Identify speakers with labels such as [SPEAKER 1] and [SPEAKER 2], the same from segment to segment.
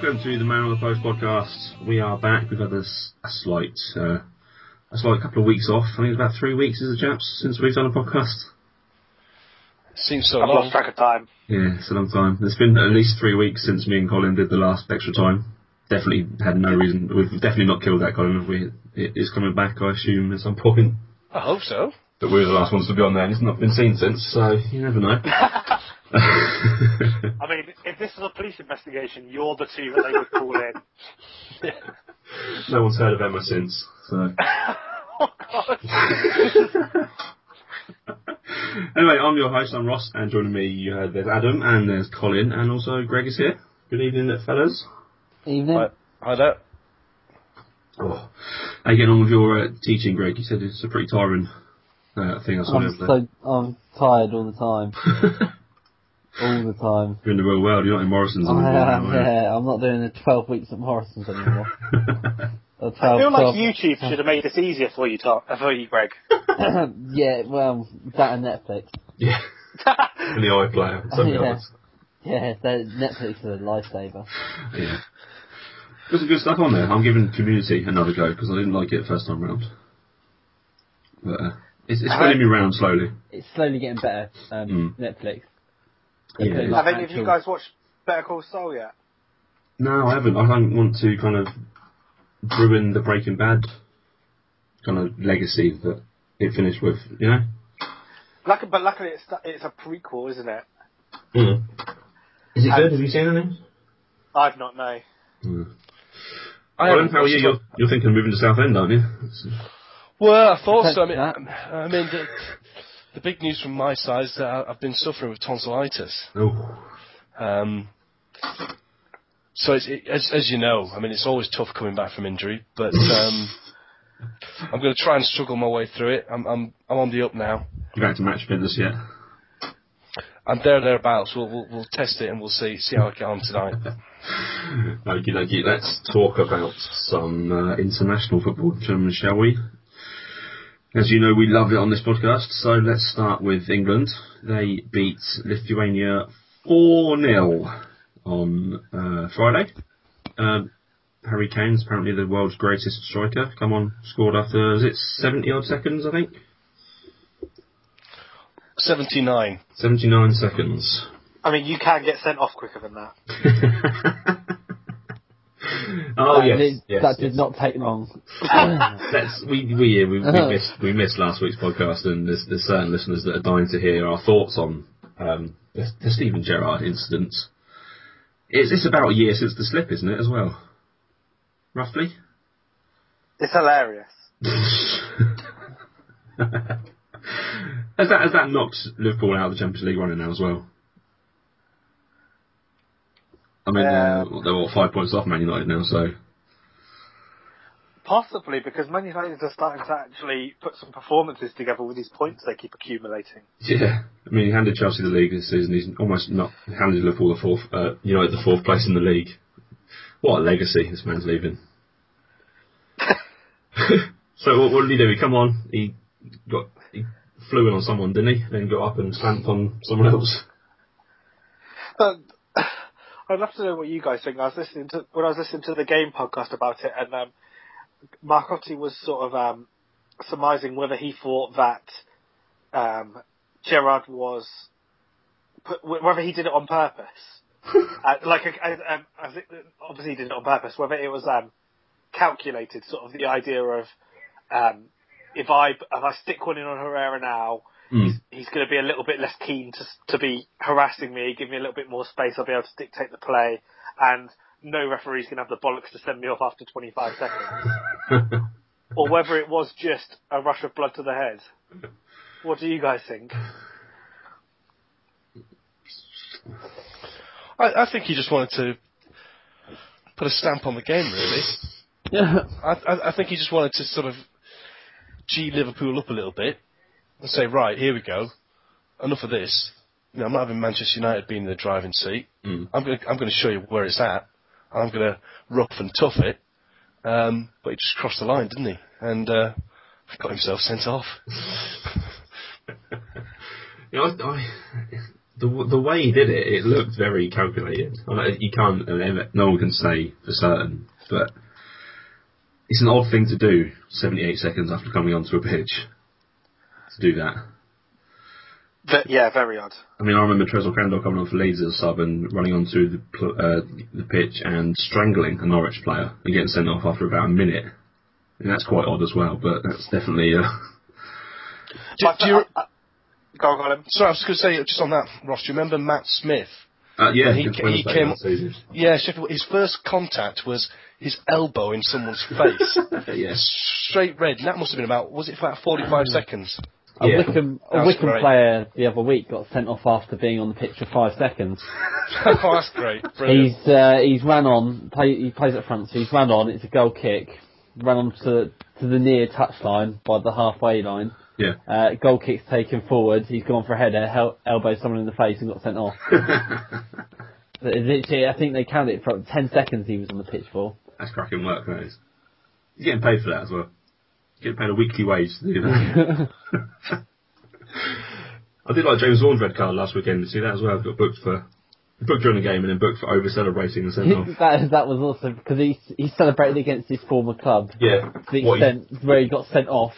[SPEAKER 1] Welcome to the Man on the Post podcast. We are back. We've had a slight, uh, a slight couple of weeks off. I think it's about three weeks, is it, chaps, since we've done a podcast.
[SPEAKER 2] Seems so
[SPEAKER 3] I've
[SPEAKER 2] long.
[SPEAKER 3] lost track of time.
[SPEAKER 1] Yeah, it's a long time. It's been at least three weeks since me and Colin did the last extra time. Definitely had no reason. We've definitely not killed that Colin. Have we? It is coming back, I assume, at some point.
[SPEAKER 2] I hope so.
[SPEAKER 1] But we were the last ones to be on there, and it's not been seen since, so you never know.
[SPEAKER 3] I mean, if this is a police investigation, you're the two that they would call in.
[SPEAKER 1] no one's heard of Emma since, so.
[SPEAKER 3] oh God!
[SPEAKER 1] anyway, I'm your host, I'm Ross, and joining me, you heard there's Adam, and there's Colin, and also Greg is here. Good evening, fellas.
[SPEAKER 4] Evening.
[SPEAKER 2] Hi, hi there.
[SPEAKER 1] Oh. How you getting on with your uh, teaching, Greg? You said it's a pretty tiring uh, thing I saw
[SPEAKER 4] I'm so I'm tired all the time, all the time.
[SPEAKER 1] You're in the real world, you're not in Morrison's anymore.
[SPEAKER 4] I am,
[SPEAKER 1] are
[SPEAKER 4] yeah, I'm not doing the 12 weeks at Morrison's anymore. 12,
[SPEAKER 3] I feel like
[SPEAKER 4] 12
[SPEAKER 3] YouTube should have made this easier for you, Tom, uh, for you, Greg.
[SPEAKER 4] yeah, well, that and Netflix.
[SPEAKER 1] yeah, in the iPlayer, something
[SPEAKER 4] Yeah.
[SPEAKER 1] else.
[SPEAKER 4] Yeah, that Netflix is a lifesaver.
[SPEAKER 1] Yeah. There's some good stuff on there. I'm giving Community another go because I didn't like it first time round. But uh, it's, it's winning me round slowly.
[SPEAKER 4] It's slowly getting better. Um, Netflix. They
[SPEAKER 1] Yeah,
[SPEAKER 4] put, like,
[SPEAKER 3] Have any of you guys watched Better Call Saul yet?
[SPEAKER 1] No, I haven't. I don't want to kind of ruin the Breaking Bad kind of legacy that it finished with, you know?
[SPEAKER 3] Luck- but luckily, it's it's a prequel, isn't it?
[SPEAKER 1] Mm. Is it
[SPEAKER 3] And-
[SPEAKER 1] good? Have you seen anything?
[SPEAKER 3] I've not no.
[SPEAKER 1] Mm.
[SPEAKER 2] I
[SPEAKER 1] Colin, how are you? You're, you're thinking of moving to Southend, aren't you?
[SPEAKER 2] Well, I thought so. I mean, I mean the, big news from my side is that I've been suffering with tonsillitis.
[SPEAKER 1] Oh.
[SPEAKER 2] Um, so it's, it, as, as you know, I mean, it's always tough coming back from injury, but um, I'm going to try and struggle my way through it. I'm, I'm, I'm on the up now.
[SPEAKER 1] You back to match fitness yet?
[SPEAKER 2] I'm there thereabouts. We'll, we'll, we'll test it and we'll see see how I get on tonight.
[SPEAKER 1] Okie dokie, let's talk about some uh, international football, gentlemen, shall we? As you know, we love it on this podcast, so let's start with England. They beat Lithuania 4 0 on uh, Friday. Um, Harry Kane's apparently the world's greatest striker. Come on, scored after, is it 70 odd seconds, I think?
[SPEAKER 2] 79.
[SPEAKER 1] 79 seconds.
[SPEAKER 3] I mean, you can get sent off quicker than that.
[SPEAKER 1] oh,
[SPEAKER 4] that,
[SPEAKER 1] yes.
[SPEAKER 4] did,
[SPEAKER 1] yes,
[SPEAKER 4] that
[SPEAKER 1] yes.
[SPEAKER 4] did not take long.
[SPEAKER 1] That's we we, we, we missed we missed last week's podcast, and there's, there's certain listeners that are dying to hear our thoughts on um, the, the Steven Gerrard incident. It's, it's about a year since the slip, isn't it? As well, roughly.
[SPEAKER 3] It's hilarious.
[SPEAKER 1] has that has that knocked Liverpool out of the Champions League running now as well? I mean,
[SPEAKER 3] Um,
[SPEAKER 1] they're all five points off Man United now, so
[SPEAKER 3] Possibly because Man United are starting to actually put some performances together with these points they keep accumulating.
[SPEAKER 1] Yeah, I mean, he handed Chelsea the league this season. He's almost not handed Liverpool the fourth, uh, United the fourth place in the league. What a legacy this man's leaving. so what, what did he do? He come on, he got he flew in on someone, didn't he? Then got up and stamped on someone else.
[SPEAKER 3] But I'd love to know what you guys think. I was listening to when I was listening to the game podcast about it, and um, Marcotti was sort of um, surmising whether he thought that um, Gerrard was put, whether he did it on purpose. uh, like, uh, um, I think obviously he did it on purpose. Whether it was um, calculated, sort of the idea of um, if I if I stick one in on Herrera now, he's, he's going to be a little bit less keen to to be harassing me, give me a little bit more space. I'll be able to dictate the play, and no referee's going to have the bollocks to send me off after 25 seconds, or whether it was just a rush of blood to the head. What do you guys think?
[SPEAKER 2] I, I think he just wanted to put a stamp on the game, really.
[SPEAKER 4] Yeah.
[SPEAKER 2] I, I, I think he just wanted to sort of G Liverpool up a little bit and say, right, here we go. Enough of this. You know, I'm not having Manchester United being in the driving seat.
[SPEAKER 1] Mm.
[SPEAKER 2] I'm going to I'm going to show you where it's at. And I'm going to rough and tough it. Um, but he just crossed the line, didn't he? And uh, got himself sent off.
[SPEAKER 1] You know, I, I, the the way he did it, it looked very calculated. I mean, you can't, no one can say for certain, but it's an odd thing to do. Seventy-eight seconds after coming onto a pitch, to do that.
[SPEAKER 3] But, yeah, very odd.
[SPEAKER 1] I mean, I remember Tresor Crandall coming on for Leeds as a sub and running onto the pl- uh, the pitch and strangling a Norwich player and getting sent off after about a minute. And that's quite odd as well, but that's definitely. Uh,
[SPEAKER 2] Do,
[SPEAKER 3] My-
[SPEAKER 2] do you,
[SPEAKER 3] uh, uh, go on, Colin.
[SPEAKER 2] sorry, I was going to say, just on that, Ross, do you remember Matt Smith?
[SPEAKER 1] uh, yeah,
[SPEAKER 2] He- he came- Yeah, Sheffield, his first contact was his elbow in someone's face.
[SPEAKER 1] yes.
[SPEAKER 2] Straight red. And that must have been about, was it about 45 seconds?
[SPEAKER 4] A
[SPEAKER 1] Yeah.
[SPEAKER 4] Wycombe, a Wycombe
[SPEAKER 2] great.
[SPEAKER 4] player the other week got sent off after being on the pitch for five seconds.
[SPEAKER 2] oh, that's great. Brilliant.
[SPEAKER 4] He's uh, he's ran on. Play, he plays at front, so he's ran on. It's a goal kick. Ran on to to the near touchline by the halfway line.
[SPEAKER 1] Yeah.
[SPEAKER 4] Uh, goal kick's taken forward. He's gone for a header, hel- elbowed someone in the face, and got sent off. Literally, I think they counted it for ten seconds. He was on the pitch for.
[SPEAKER 1] That's cracking work, that is. He's getting paid for that as well. He's getting paid a weekly wage to do that. I did like James Vaughan's red card last weekend. Did you see that as well? I got booked for booked during the game and then booked for over celebrating and sent off.
[SPEAKER 4] that that was awesome because he he celebrated against his former club.
[SPEAKER 1] Yeah.
[SPEAKER 4] To the
[SPEAKER 1] What, he-
[SPEAKER 4] extent where he got sent off.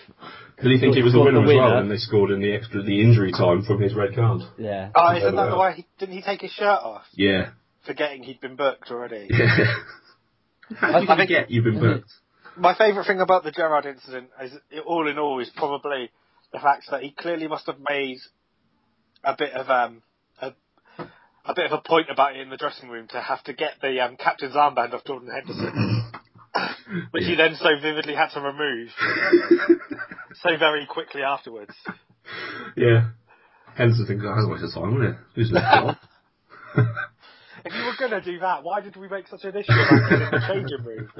[SPEAKER 1] Did he think he was the
[SPEAKER 4] scored
[SPEAKER 1] winner
[SPEAKER 4] the
[SPEAKER 1] as well?
[SPEAKER 4] winner.
[SPEAKER 1] And they scored in the extra the injury time from his red card.
[SPEAKER 4] Yeah.
[SPEAKER 3] Oh, isn't that the way? He, didn't he take his shirt off,
[SPEAKER 1] Yeah.
[SPEAKER 3] forgetting he'd been booked already?
[SPEAKER 1] How did you
[SPEAKER 3] I think-
[SPEAKER 1] forget you've been booked?
[SPEAKER 3] My favourite thing about the Gerrard incident is, all in all, is probably the fact that he clearly must have made a bit of um a, a bit of a point about it in the dressing room to have to get the um, captain's armband off Jordan Henderson, which he then so vividly had to remove so very quickly afterwards.
[SPEAKER 1] yeah. Henderson thinks, oh, that's a waste of time, wasn't it? Who's job?
[SPEAKER 3] If you were going to do that, why did we make such an issue about it in the changing room?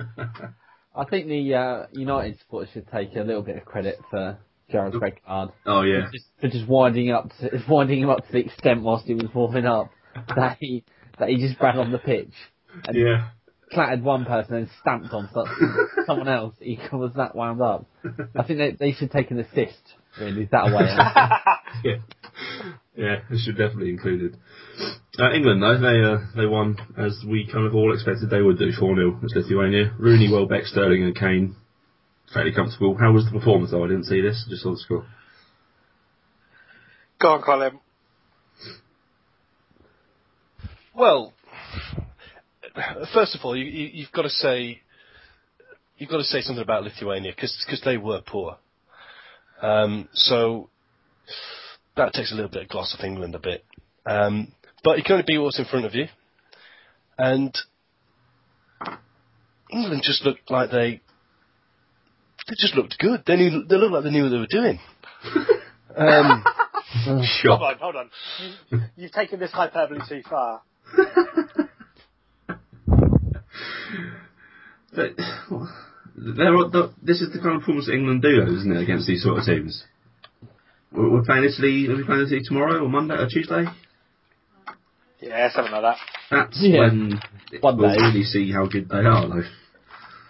[SPEAKER 4] I think the uh, United supporters should take a little bit of credit for Gerrard's red card.
[SPEAKER 1] Oh, yeah.
[SPEAKER 4] Just, for just winding up, to, winding him up to the extent whilst he was warming up that he that he just ran on the pitch and
[SPEAKER 1] Yeah.
[SPEAKER 4] clattered one person and stamped on someone else. He was that wound up. I think they they should take an assist. Really, that way.
[SPEAKER 1] yeah, yeah, it should definitely include it. Uh, England, though, they uh, they won as we kind of all expected they would do, 4 0 against Lithuania. Rooney, Welbeck, Sterling, and Kane, fairly comfortable. How was the performance, though? I didn't see this, just saw the score.
[SPEAKER 3] Go on, Colin.
[SPEAKER 2] Well, first of all, you, you, you've got to say you've got to say something about Lithuania because they were poor. Um, so that takes a little bit of gloss off England a bit. Um, but you can only be what's in front of you, and England just looked like they they just looked good. They knew they looked like they knew what they were doing. um,
[SPEAKER 3] Hold on, hold on. You, you've taken this hyperbole too far.
[SPEAKER 1] But, they're, the, this is the kind of performance that England do, though, isn't it, against these sort of teams? We're, we're playing Italy, are we playing Italy tomorrow or Monday or Tuesday?
[SPEAKER 3] Yeah, something like that.
[SPEAKER 1] That's
[SPEAKER 4] Yeah.
[SPEAKER 1] when
[SPEAKER 4] One
[SPEAKER 1] we'll
[SPEAKER 4] day.
[SPEAKER 1] really see how good they are, though.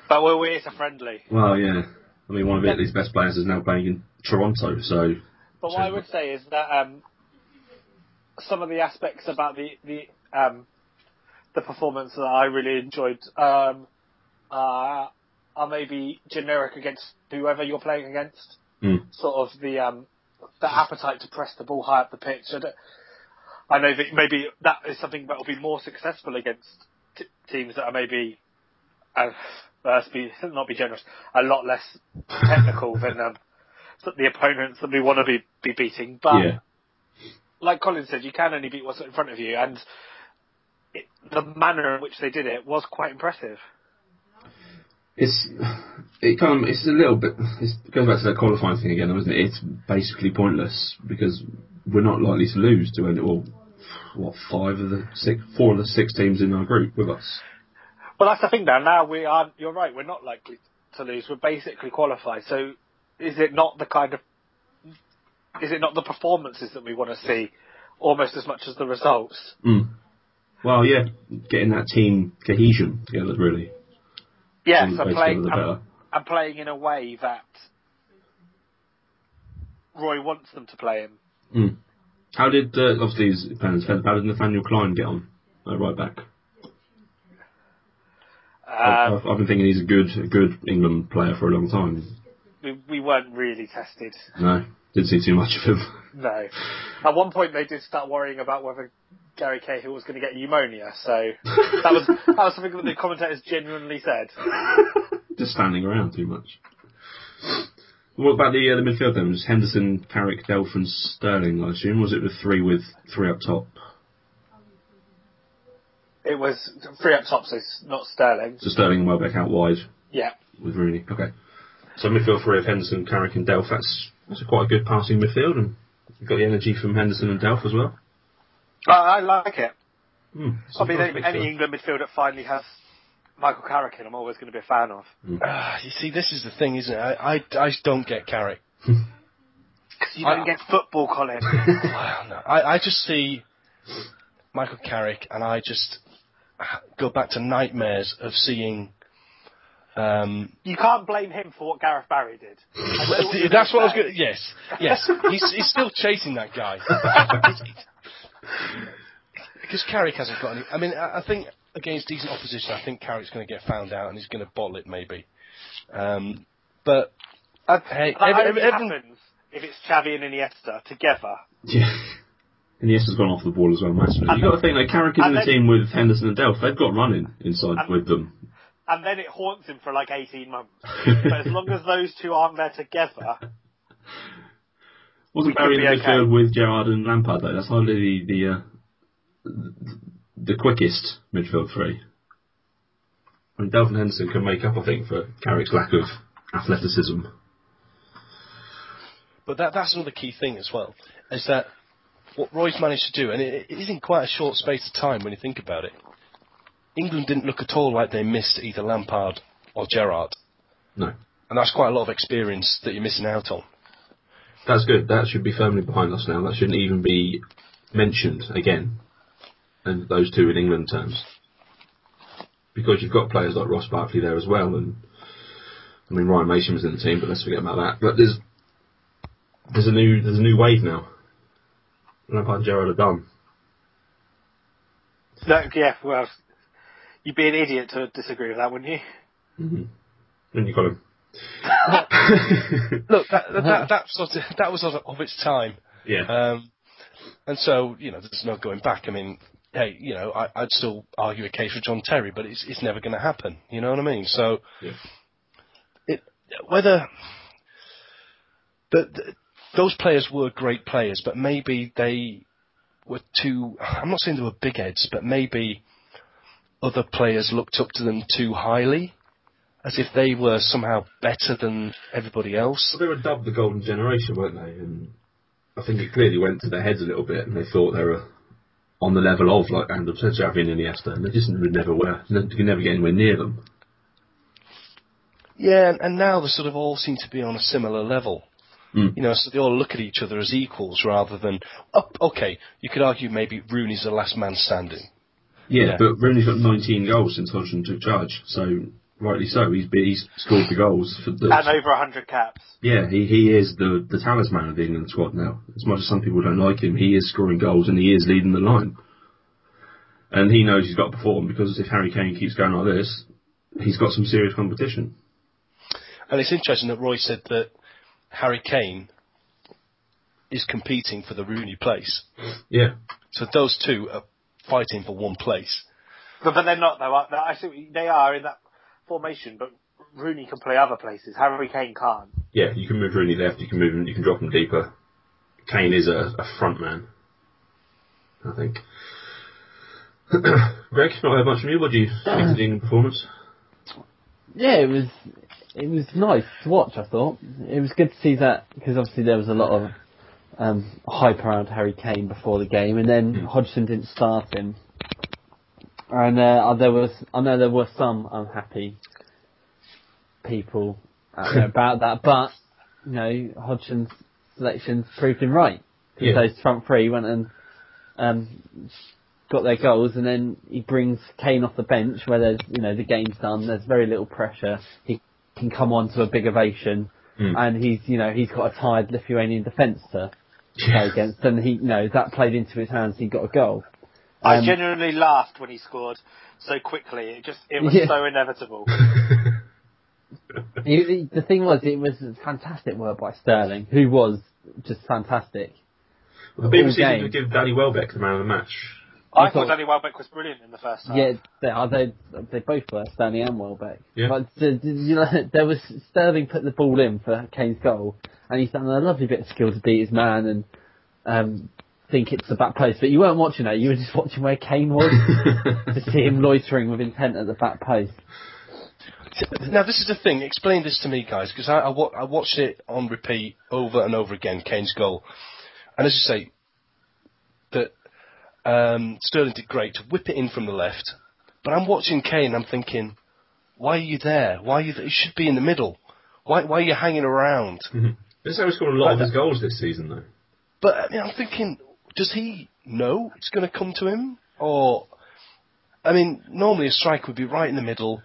[SPEAKER 3] But we're, we're a friendly.
[SPEAKER 1] Well, yeah. I mean, one of Italy's best players is now playing in Toronto, so
[SPEAKER 3] But what I would say is that um, some of the aspects about the the um, the performance that I really enjoyed um, uh, are maybe generic against whoever you're playing against.
[SPEAKER 1] Mm.
[SPEAKER 3] Sort of the um, the appetite to press the ball high up the pitch. I, I know that maybe that is something that will be more successful against t- teams that are maybe. Uh, let's be not be generous. A lot less technical than um, the opponents that we want to be, be beating. But
[SPEAKER 1] yeah.
[SPEAKER 3] like Colin said, you can only beat what's in front of you. And it, the manner in which they did it was quite impressive.
[SPEAKER 1] It's it kind of it's a little bit it goes back to that qualifying thing again, isn't it? It's basically pointless because we're not likely to lose to any or what five of the six four of the six teams in our group with us.
[SPEAKER 3] Well, that's the thing now. Now we are. You're right. We're not likely to lose. We're basically qualified. So, is it not the kind of is it not the performances that we want to see almost as much as the results?
[SPEAKER 1] Mm. Well, yeah, getting that team cohesion together really.
[SPEAKER 3] Yes, and playing
[SPEAKER 1] together, the
[SPEAKER 3] and,
[SPEAKER 1] better.
[SPEAKER 3] and playing in a way that Roy wants them to play in.
[SPEAKER 1] Mm. How did uh, obviously his parents how did Nathaniel Klein get on uh, right back? I've,
[SPEAKER 3] Um,
[SPEAKER 1] I've been thinking he's a good a good England player for a long time.
[SPEAKER 3] we, we weren't really tested.
[SPEAKER 1] No, didn't see too much of him.
[SPEAKER 3] No. At one point, they did start worrying about whether Gary Cahill was going to get pneumonia. So that was that was something that the commentators genuinely said.
[SPEAKER 1] Just standing around too much. What about the uh, the midfield then? Was Henderson, Carrick, Delph, and Sterling? I assume was it the three with three up top?
[SPEAKER 3] It was three up top, so it's not Sterling.
[SPEAKER 1] So Sterling and Welbeck out wide
[SPEAKER 3] Yeah.
[SPEAKER 1] with Rooney. Okay. So midfield three of Henderson, Carrick, and Delph. That's that's a quite a good passing midfield, and you've got the energy from Henderson and Delph as well.
[SPEAKER 3] I, I like it.
[SPEAKER 1] Mm,
[SPEAKER 3] I mean, any, any. England midfield that finally has Michael Carrick in, I'm always going to be a fan of.
[SPEAKER 2] Ah, you see, this is the thing, isn't it? I, I, I don't get Carrick.
[SPEAKER 3] Because you don't
[SPEAKER 2] I-
[SPEAKER 3] get football, Colin.
[SPEAKER 2] Well, no, I, I just see Michael Carrick, and I just go back to nightmares of seeing. Um,
[SPEAKER 3] you can't blame him for what Gareth Barry did. I know what you're
[SPEAKER 2] that's what I was
[SPEAKER 3] gonna
[SPEAKER 2] going. to Yes, yes, he's he's still chasing that guy. Because Carrick hasn't got any. I mean, I, I think against decent opposition, I think Carrick's going to get found out and he's going to bottle it maybe. Um, but
[SPEAKER 3] say.
[SPEAKER 2] hey,
[SPEAKER 3] That
[SPEAKER 2] every-
[SPEAKER 3] only
[SPEAKER 2] every- everyone-
[SPEAKER 3] happens if it's Xavi and Iniesta together.
[SPEAKER 1] Yeah. Iniesta's gone off the ball as well massively. You've got to think, like, Carrick is in
[SPEAKER 3] and
[SPEAKER 1] the team with Henderson and Delph. They've got running inside
[SPEAKER 3] And-
[SPEAKER 1] with them.
[SPEAKER 3] And then it haunts him for like 18 months. but as long as those two aren't there together,
[SPEAKER 1] Wasn't
[SPEAKER 3] we
[SPEAKER 1] Barry in the
[SPEAKER 3] be
[SPEAKER 1] midfield
[SPEAKER 3] okay.
[SPEAKER 1] with Gerrard and Lampard though? That's hardly the the, uh, the quickest midfield three. I mean, Delph and Henderson can make up, I think, for Carrick's lack of athleticism.
[SPEAKER 2] But that that's another key thing as well, is that what Roy's managed to do, and it, it is in quite a short space of time when you think about it. England didn't look at all like they missed either Lampard or Gerrard,
[SPEAKER 1] No,
[SPEAKER 2] and that's quite a lot of experience that you're missing out on.
[SPEAKER 1] That's good. That should be firmly behind us now. That shouldn't even be mentioned again. And those two in England terms, because you've got players like Ross Barkley there as well, and I mean Ryan Mason was in the team, but let's forget about that. But there's there's a new there's a new wave now. Lampard and Gerrard are done.
[SPEAKER 3] no, yeah, well, you'd be an idiot to disagree with that, wouldn't you?
[SPEAKER 1] Mm-hmm. You, Colin?
[SPEAKER 2] Look, that that, that, that, sort of, that was of, of its time,
[SPEAKER 1] yeah.
[SPEAKER 2] um, and so you know there's no going back. I mean, hey, you know, I, I'd still argue a case for John Terry, but it's it's never going to happen. You know what I mean? So
[SPEAKER 1] Yeah.
[SPEAKER 2] it whether the, the, those players were great players, but maybe they were too. I'm not saying they were big heads, but maybe other players looked up to them too highly, as if they were somehow better than everybody else.
[SPEAKER 1] Well, they were dubbed the golden generation, weren't they? And I think it clearly went to their heads a little bit, and they thought they were on the level of like Andrew Xavi and Iniesta, and they just never were. You could never get anywhere near them.
[SPEAKER 2] Yeah, and, and now they sort of all seem to be on a similar level.
[SPEAKER 1] Mm.
[SPEAKER 2] You know, so they all look at each other as equals rather than. Oh, okay, you could argue maybe Rooney's the last man standing.
[SPEAKER 1] Yeah,
[SPEAKER 2] Yeah.
[SPEAKER 1] but Rooney's got 19 goals since Hodgson took charge, so rightly so. He's he's scored the goals for the.
[SPEAKER 3] And over 100 caps.
[SPEAKER 1] Yeah, he, he is the, the talisman of the England squad now. As much as some people don't like him, he is scoring goals and he is leading the line. And he knows he's got to perform because if Harry Kane keeps going like this, he's got some serious competition.
[SPEAKER 2] And it's interesting that Roy said that Harry Kane is competing for the Rooney place.
[SPEAKER 1] Yeah.
[SPEAKER 2] So those two are fighting for one place.
[SPEAKER 3] But, but they're not, though. they? I see, they are in that formation, but Rooney can play other places. Harry Kane can't.
[SPEAKER 1] Yeah, you can move Rooney left, you can move him, you can drop him deeper. Kane is a, a front man, I think. Greg, not heard much from you. What do you think of the England performance?
[SPEAKER 4] Yeah, it was it was nice to watch. I thought it was good to see that because obviously there was a lot of um, hype around Harry Kane before the game, and then Hodgson didn't start him, and uh, there was I know there were some unhappy people about that, but you know Hodgson's selections proved him right because
[SPEAKER 1] Yeah.
[SPEAKER 4] those front three went and um, got their goals, and then he brings Kane off the bench where there's you know the game's done. There's very little pressure. He can come on to a big ovation,
[SPEAKER 1] Mm.
[SPEAKER 4] and he's you know he's got a tired Lithuanian defence to play against, and he you know that played into his hands. He got a goal.
[SPEAKER 3] I
[SPEAKER 4] Um,
[SPEAKER 3] genuinely laughed when he scored so quickly. It just it was
[SPEAKER 4] Yeah.
[SPEAKER 3] so inevitable.
[SPEAKER 4] He- he- the thing was, it was fantastic work by Sterling, who was just fantastic.
[SPEAKER 1] the BBC
[SPEAKER 4] All
[SPEAKER 1] seemed give Danny Welbeck the man of the match.
[SPEAKER 3] I,
[SPEAKER 4] I
[SPEAKER 3] thought
[SPEAKER 4] thought-
[SPEAKER 3] Danny Welbeck was brilliant in the first half.
[SPEAKER 4] Yeah, they are. They they both were Stanley and Welbeck.
[SPEAKER 1] Yeah.
[SPEAKER 4] But uh, you know, there was Sterling put the ball in for Kane's goal, and he's done a lovely bit of skill to beat his man and um, think it's the back post. But you weren't watching it. You were just watching where Kane was to see him loitering with intent at the back post.
[SPEAKER 2] Now this is the thing. Explain this to me, guys, because I, I, wa- I watched it on repeat over and over again. Kane's goal, and as you say, that um, Sterling did great to whip it in from the left. But I'm watching Kane. I'm thinking, why are you there? Why are you? Th- you should be in the middle. Why? Why are you hanging around?
[SPEAKER 1] This is how he scored a lot of his goals this season, though.
[SPEAKER 2] But I mean, I'm thinking, does he know it's going to come to him? Or, I mean, normally a striker would be right in the middle,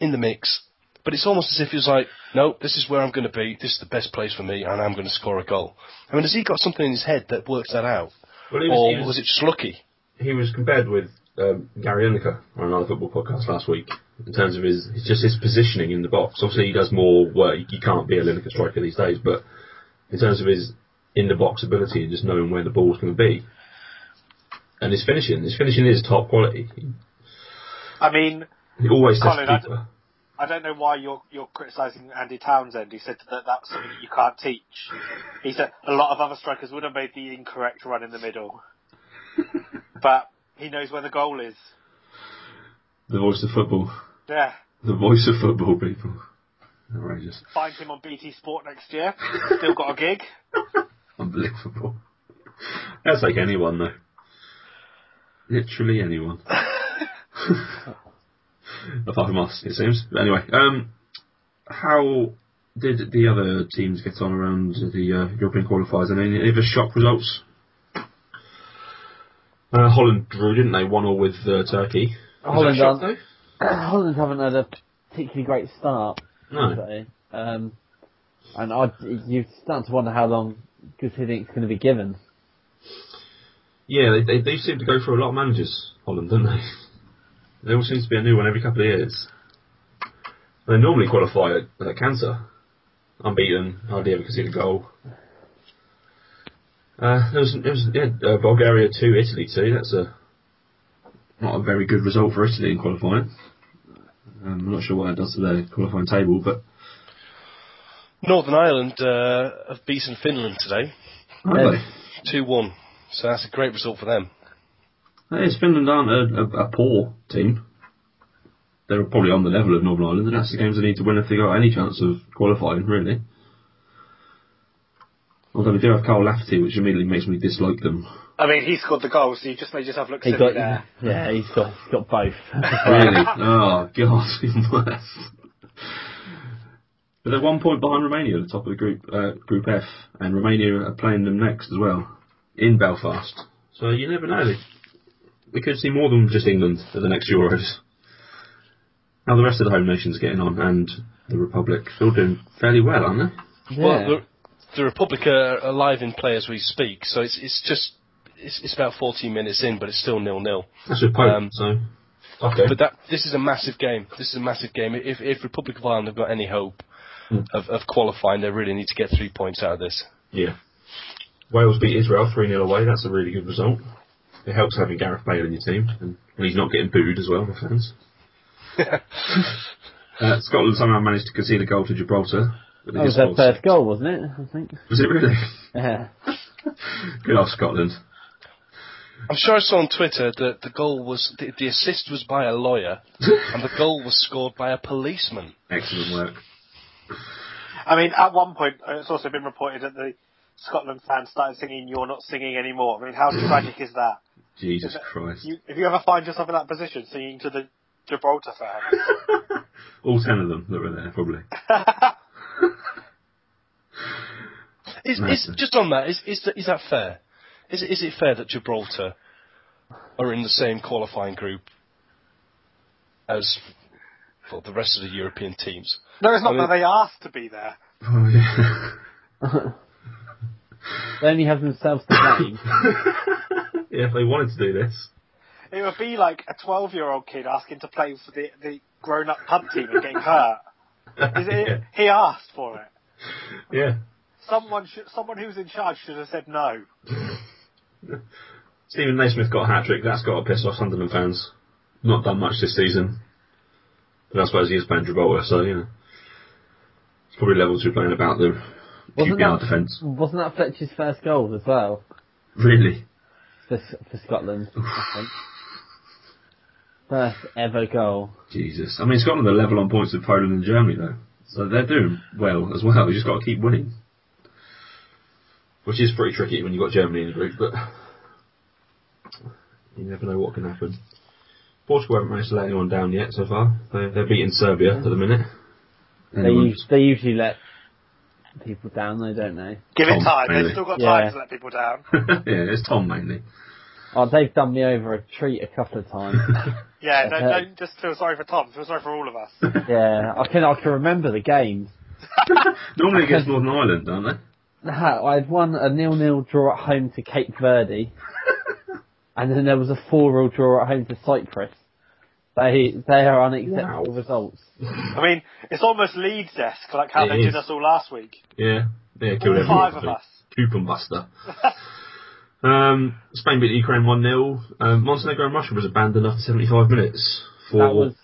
[SPEAKER 2] in the mix. But it's almost as if he was like, no, this is where I'm going to be. This is the best place for me, and I'm going to score a goal. I mean, has he got something in his head that works that out,
[SPEAKER 1] Well, he was,
[SPEAKER 2] or
[SPEAKER 1] he was,
[SPEAKER 2] was it just lucky?
[SPEAKER 1] he was compared with um, Gary Lineker on another football podcast last week in terms of his just his positioning in the box. Obviously, he does more work. You can't be a Lineker striker these days, but in terms of his in the box ability and just knowing where the ball's going to be, and his finishing, his finishing is top quality.
[SPEAKER 3] I mean,
[SPEAKER 1] he always
[SPEAKER 3] Colin, I- don't know why you're you're criticising Andy Townsend. He said that that's something that you can't teach. He said a lot of other strikers would have made the incorrect run in the middle, but he knows where the goal is.
[SPEAKER 1] The voice of football.
[SPEAKER 3] Yeah,
[SPEAKER 1] The voice of football, people. Outrageous.
[SPEAKER 3] find him on BT Sport next year. Still got a gig.
[SPEAKER 1] Unbelievable. That's like anyone, though. Literally anyone. Apart from us, it seems. But anyway, um, how did the other teams get on around the uh, European qualifiers? I And any, any other shock results? Uh, Holland drew, didn't they? One all with uh, Turkey. Was
[SPEAKER 4] Holland
[SPEAKER 1] shock, though?
[SPEAKER 4] Holland haven't had a particularly great start.
[SPEAKER 1] No.
[SPEAKER 4] Um, and I, you start to wonder how long Guus Hiddink's going to be given.
[SPEAKER 1] Yeah, they, they, they seem to go through a lot of managers, Holland, don't they? There always seems to be a new one every couple of years. They normally qualify at, at cancer. Unbeaten, hardly ever concede a goal. Uh, there was, there was yeah, uh, Bulgaria 2, Italy 2. That's a not a very good result for Italy in qualifying. Um, I'm not sure what that does to their qualifying table, but
[SPEAKER 2] Northern Ireland uh, have beaten Finland today,
[SPEAKER 1] have
[SPEAKER 4] Yeah.
[SPEAKER 2] 2-1. So that's a great result for them.
[SPEAKER 1] Hey, Finland aren't a, a, a poor team. They're probably on the level of Northern Ireland, and that's the games they need to win if they got any chance of qualifying, really. Although we do have Kyle Lafferty, which immediately makes me dislike them.
[SPEAKER 3] I mean, he scored the goal, so you just made yourself look
[SPEAKER 4] He
[SPEAKER 3] silly
[SPEAKER 4] got,
[SPEAKER 3] there.
[SPEAKER 4] yeah, he's got, he's got both.
[SPEAKER 1] Really? oh, God, even worse. But they're one point behind Romania at the top of the group, uh, Group F, and Romania are playing them next as well, in Belfast. So you never know. We could see more than just England at the next Euros. How the rest of the home nations getting on, and the Republic still doing fairly well, aren't they?
[SPEAKER 2] Well,
[SPEAKER 4] Yeah.
[SPEAKER 2] the, the Republic are, alive in play as we speak, so it's it's just it's, it's about 14 minutes in, but it's still nil nil.
[SPEAKER 1] That's with Pope,
[SPEAKER 2] Um,
[SPEAKER 1] so okay.
[SPEAKER 2] But that this is a massive game. This is a massive game. If if Republic of Ireland have got any hope
[SPEAKER 1] Hmm.
[SPEAKER 2] of, of qualifying, they really need to get three points out of this.
[SPEAKER 1] Yeah. Wales beat Israel 3 0 away, that's a really good result. It helps having Gareth Bale in your team, and, and he's not getting booed as well, my fans. uh, Scotland somehow managed to concede a goal to Gibraltar. but they
[SPEAKER 4] That was their
[SPEAKER 1] scored
[SPEAKER 4] first goal, wasn't it? I think.
[SPEAKER 1] Was it really?
[SPEAKER 4] Yeah.
[SPEAKER 1] Good old Scotland.
[SPEAKER 2] I'm sure I saw on Twitter that the goal was the, the assist was by a lawyer, and the goal was scored by a policeman.
[SPEAKER 1] Excellent work.
[SPEAKER 3] I mean, at one point, uh, it's also been reported that the Scotland fans started singing "You're Not Singing Anymore." I mean, how tragic is that?
[SPEAKER 1] Jesus
[SPEAKER 3] Is it-
[SPEAKER 1] Christ.
[SPEAKER 3] You, if you ever find yourself in that position, singing to the Gibraltar fans,
[SPEAKER 1] All ten of them that were there, probably.
[SPEAKER 2] Is, is just on that? Is is that, is that fair? Is it, is it fair that Gibraltar are in the same qualifying group as well, the rest of the European teams?
[SPEAKER 3] no, it's not
[SPEAKER 2] I mean-
[SPEAKER 3] that they asked to be there.
[SPEAKER 1] Oh, yeah.
[SPEAKER 4] They only have themselves to blame.
[SPEAKER 1] yeah, if they wanted to do this.
[SPEAKER 3] It would be like a 12 year old kid asking to play for the, the grown up pub team and getting hurt. Is it, he asked for it.
[SPEAKER 1] yeah.
[SPEAKER 3] Someone should, someone who's in charge should have said no.
[SPEAKER 1] Steven Naismith got a hat trick. That's got to piss off Sunderland fans. Not done much this season. But I suppose he is playing Gibraltar, so, you know. It's probably level two playing about the
[SPEAKER 4] Wasn't
[SPEAKER 1] QPR
[SPEAKER 4] that,
[SPEAKER 1] defence.
[SPEAKER 4] wasn't that Fletcher's first goal as well
[SPEAKER 1] Really?
[SPEAKER 4] for, for Scotland? I think. First ever goal.
[SPEAKER 1] Jesus. I mean, Scotland are level on points with Poland and Germany, though. So they're doing well as well. You just got to keep winning. Which is pretty tricky when you've got Germany in the group, but you never know what can happen. Portugal haven't managed to let anyone down yet so far. They're, they're beating Serbia at the minute.
[SPEAKER 4] They, us- they usually let people down, though, don't they?
[SPEAKER 3] Give
[SPEAKER 1] Tom,
[SPEAKER 3] it time.
[SPEAKER 1] really.
[SPEAKER 3] They've still got
[SPEAKER 4] Yeah.
[SPEAKER 3] time to let people down.
[SPEAKER 1] yeah, it's Tom mainly.
[SPEAKER 4] Oh, they've done me over a treat a couple of times.
[SPEAKER 3] Yeah, don't,
[SPEAKER 4] uh,
[SPEAKER 3] don't just feel sorry for Tom. Feel sorry for all of us.
[SPEAKER 4] yeah, I can I can remember the games.
[SPEAKER 1] Normally against Northern Ireland, don't they?
[SPEAKER 4] I had won a nil-nil draw at home to Cape Verde, and then there was a four-all draw at home to Cyprus. They they are unacceptable
[SPEAKER 1] Wow.
[SPEAKER 4] results.
[SPEAKER 3] I mean, it's almost Leeds-esque, like how
[SPEAKER 1] It
[SPEAKER 3] they
[SPEAKER 1] is.
[SPEAKER 3] did us all last week.
[SPEAKER 1] Yeah, yeah, killed
[SPEAKER 3] All
[SPEAKER 1] everyone.
[SPEAKER 3] five of us.
[SPEAKER 1] Coupon buster. um, Spain beat Ukraine 1 0. Um, Montenegro and Russia was abandoned after 75 minutes for
[SPEAKER 4] That was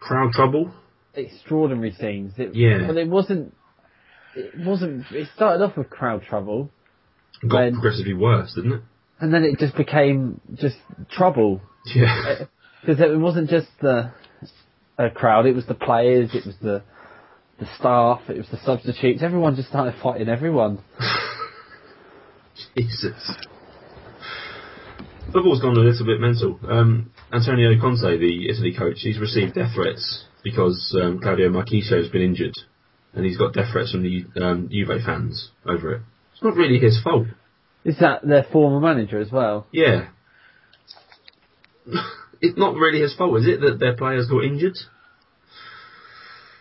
[SPEAKER 1] crowd trouble.
[SPEAKER 4] extraordinary scenes. It,
[SPEAKER 1] Yeah.
[SPEAKER 4] but it wasn't. It wasn't. It started off with crowd trouble,
[SPEAKER 1] Got
[SPEAKER 4] When-
[SPEAKER 1] progressively worse, didn't it?
[SPEAKER 4] And then it just became just trouble
[SPEAKER 1] Yeah.
[SPEAKER 4] because it wasn't just the uh, crowd; it was the players, it was the the staff, it was the substitutes. Everyone just started fighting everyone.
[SPEAKER 1] Jesus. Football's gone a little bit mental. Um, Antonio Conte, the Italy coach, he's received death threats because um, Claudio Marchisio has been injured, and he's got death threats from the um, Juve fans over it. It's not really his fault.
[SPEAKER 4] Is that their former manager as well?
[SPEAKER 1] Yeah. it's not really his fault, is it, that their players got injured?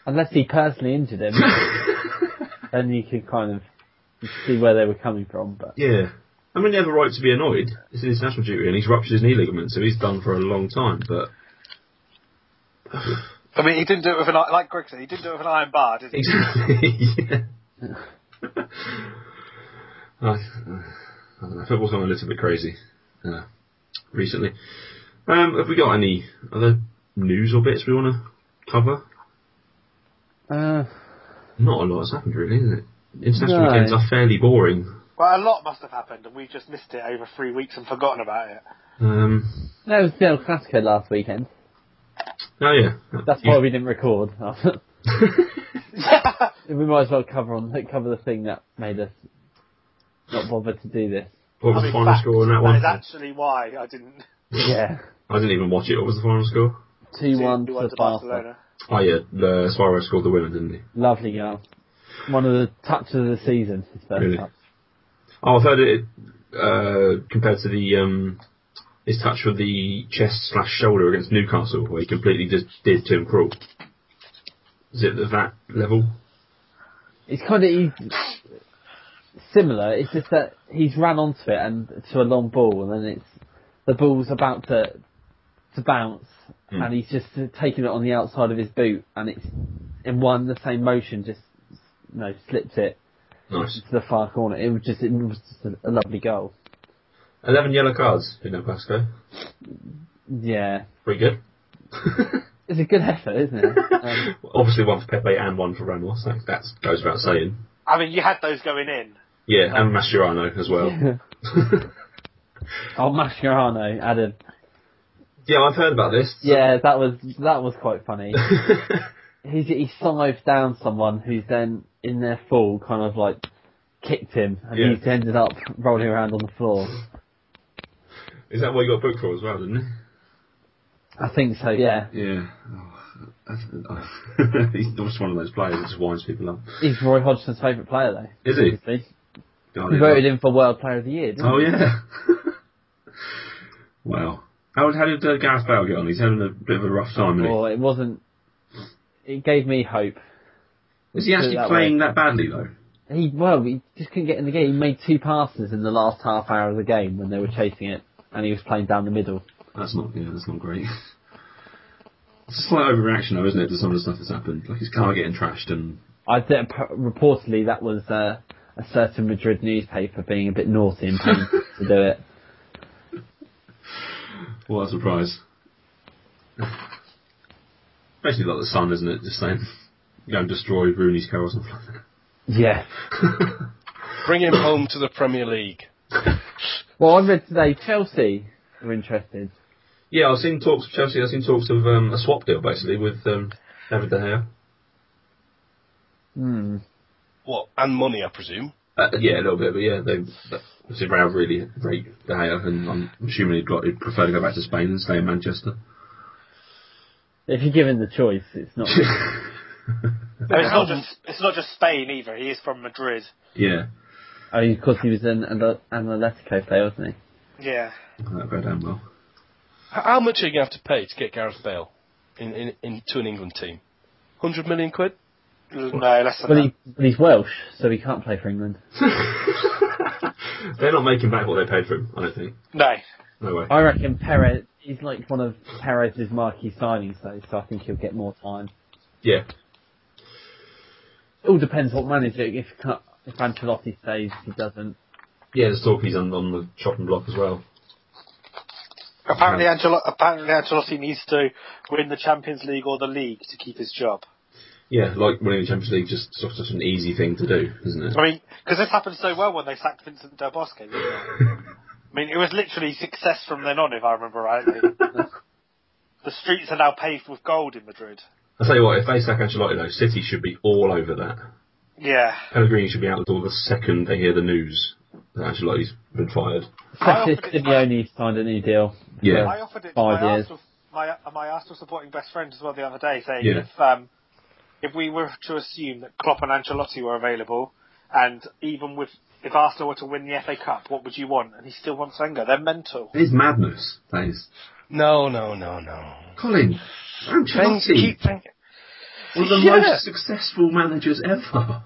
[SPEAKER 4] Unless he personally injured him, then you could kind of see where they were coming from. But
[SPEAKER 1] Yeah. I mean, they have a right to be annoyed. It's his national duty, and he's ruptured his knee ligament, so he's done for a long time. But
[SPEAKER 3] I mean, he didn't do it with an like Greg said. He didn't do it with an iron bar, did he?
[SPEAKER 1] exactly, yeah. I, I don't know. Football's gone a little bit crazy uh, recently. Um, have we got any other news or bits we want to cover?
[SPEAKER 4] uh,
[SPEAKER 1] Not a lot has happened, really, isn't it? International
[SPEAKER 4] No.
[SPEAKER 1] weekends are fairly boring.
[SPEAKER 3] Well, a lot must have happened, and we've just missed it over three weeks and forgotten about it.
[SPEAKER 1] Um,
[SPEAKER 4] that was the El Clasico last weekend.
[SPEAKER 1] oh yeah,
[SPEAKER 4] That's
[SPEAKER 1] You-
[SPEAKER 4] why we didn't record. we might as well cover on cover the thing that made us not bother to do this.
[SPEAKER 1] What was
[SPEAKER 3] I
[SPEAKER 1] the final
[SPEAKER 3] fact,
[SPEAKER 1] score on that
[SPEAKER 3] That
[SPEAKER 1] one?
[SPEAKER 3] is actually why I didn't.
[SPEAKER 4] Yeah,
[SPEAKER 1] I didn't even watch it. What was the final score?
[SPEAKER 4] two one
[SPEAKER 3] do
[SPEAKER 4] to
[SPEAKER 3] to Barcelona.
[SPEAKER 1] Oh yeah, uh, Suarez scored the winner, didn't he?
[SPEAKER 4] Lovely goal. One of the touches of the season. His first
[SPEAKER 1] Really?
[SPEAKER 4] touch.
[SPEAKER 1] Oh, I've heard it uh, compared to the um, his touch with the chest slash shoulder against Newcastle, where he completely just did Tim Krul. Is it at that level?
[SPEAKER 4] It's kind of he's similar. It's just that he's ran onto it and to a long ball, and then it's the ball's about to to bounce,
[SPEAKER 1] Hmm.
[SPEAKER 4] and he's just taking it on the outside of his boot, and it's in one the same motion, just you know slips it
[SPEAKER 1] Nice.
[SPEAKER 4] to the far corner. It was just it was just a, a lovely goal.
[SPEAKER 1] Eleven yellow cards in El Clasico.
[SPEAKER 4] Yeah,
[SPEAKER 1] Pretty good.
[SPEAKER 4] it's a good effort, isn't it? Um,
[SPEAKER 1] Obviously, one for Pepe and one for Ramos. That that goes without saying.
[SPEAKER 3] I mean, you had those going in.
[SPEAKER 1] Yeah, uh, and Mascherano as well.
[SPEAKER 4] Oh, Mascherano, Adam.
[SPEAKER 1] Yeah, I've heard about this.
[SPEAKER 4] Yeah, that was that was quite funny. He he scythed down someone who's then in their fall kind of like kicked him, and
[SPEAKER 1] Yeah.
[SPEAKER 4] he's ended up rolling around on the floor.
[SPEAKER 1] Is that what you got booked for as well, didn't he?
[SPEAKER 4] I think so. Yeah,
[SPEAKER 1] Yeah. Oh, that's- oh. he's just one of those players that just winds people up.
[SPEAKER 4] he's Roy Hodgson's favourite player though.
[SPEAKER 1] Is he?
[SPEAKER 4] Obviously.
[SPEAKER 1] God,
[SPEAKER 4] He voted him for World Player of the Year. Didn't
[SPEAKER 1] Oh
[SPEAKER 4] he?
[SPEAKER 1] yeah. wow. How, how did uh, Gareth Bale get on? He's having a bit of a rough time, isn't he?
[SPEAKER 4] Well, it wasn't. It gave me hope.
[SPEAKER 1] Was he actually
[SPEAKER 4] that
[SPEAKER 1] playing
[SPEAKER 4] way.
[SPEAKER 1] that badly though?
[SPEAKER 4] He well, he just couldn't get in the game. He made two passes in the last half hour of the game when they were chasing it, and he was playing down the middle.
[SPEAKER 1] That's not. Yeah, that's not great. It's a slight overreaction, though, isn't it, to some of the stuff that's happened? Like his car getting trashed and
[SPEAKER 4] I p- reportedly that was uh, a certain Madrid newspaper being a bit naughty and paying to do it.
[SPEAKER 1] what a surprise. Basically, like the sun, isn't it? Just saying, go and destroy Rooney's car or something like that.
[SPEAKER 4] Yeah.
[SPEAKER 2] Bring him home to the Premier League.
[SPEAKER 4] Well, I read today Chelsea were interested.
[SPEAKER 1] Yeah, I've seen talks of Chelsea. I've seen talks of um, a swap deal basically with um, David De Gea.
[SPEAKER 4] Hmm.
[SPEAKER 2] What? And money, I presume.
[SPEAKER 1] Uh, yeah, a little bit, but yeah, they obviously Real really rate De Gea, and I'm assuming he'd, got, he'd prefer to go back to Spain and stay in Manchester.
[SPEAKER 4] If you're given the choice, it's not.
[SPEAKER 3] No, it's not just it's not just Spain either. He is from Madrid.
[SPEAKER 1] yeah,
[SPEAKER 4] oh, of course he was an an Atletico player, wasn't he?
[SPEAKER 3] Yeah.
[SPEAKER 1] that go down well.
[SPEAKER 2] How much are you going to have to pay to get Gareth Bale in, in, into an England team? Hundred million quid?
[SPEAKER 3] No, less than
[SPEAKER 4] Well,
[SPEAKER 3] that.
[SPEAKER 4] he, but he's Welsh, so he can't play for England.
[SPEAKER 1] They're not making back what they paid for him. I don't think.
[SPEAKER 3] No.
[SPEAKER 1] No way.
[SPEAKER 4] I reckon Perez. He's like one of Perez's marquee signings, though, so I think he'll get more time.
[SPEAKER 1] Yeah,
[SPEAKER 4] It all depends what manager. If Ca- if Ancelotti stays, he doesn't.
[SPEAKER 1] yeah. There's talk he's on, on the chopping block as well.
[SPEAKER 3] Apparently, Angelo- apparently Ancelotti needs to win the Champions League or the league to keep his job.
[SPEAKER 1] Yeah, like winning the Champions League just sort of such an easy thing to do, isn't it?
[SPEAKER 3] I mean, because this happened so well when they sacked Vicente Del Bosque, didn't? I mean, it was literally success from then on, if I remember rightly. the streets are now paved with gold in Madrid.
[SPEAKER 1] I tell you what, if they sack Ancelotti though, City should be all over that.
[SPEAKER 3] Yeah.
[SPEAKER 1] Pellegrini should be out the door the second they hear the news that Ancelotti's been fired.
[SPEAKER 3] I
[SPEAKER 4] Especially
[SPEAKER 3] offered it-
[SPEAKER 4] Simeone signed a new deal.
[SPEAKER 1] Yeah.
[SPEAKER 3] I offered it to
[SPEAKER 4] Five
[SPEAKER 3] my
[SPEAKER 4] years.
[SPEAKER 3] Arsenal, my, my Arsenal supporting best friend as well the other day, saying
[SPEAKER 1] Yeah.
[SPEAKER 3] if um, if we were to assume that Klopp and Ancelotti were available, and even with if Arsenal were to win the FA Cup, what would you want? And he still wants Wenger. They're mental.
[SPEAKER 1] It is madness, that is.
[SPEAKER 2] No, no, no, no.
[SPEAKER 1] Colin,
[SPEAKER 2] Thank,
[SPEAKER 1] Ancelotti,
[SPEAKER 2] keep, thank,
[SPEAKER 1] one of the
[SPEAKER 2] Yeah.
[SPEAKER 1] most successful managers ever.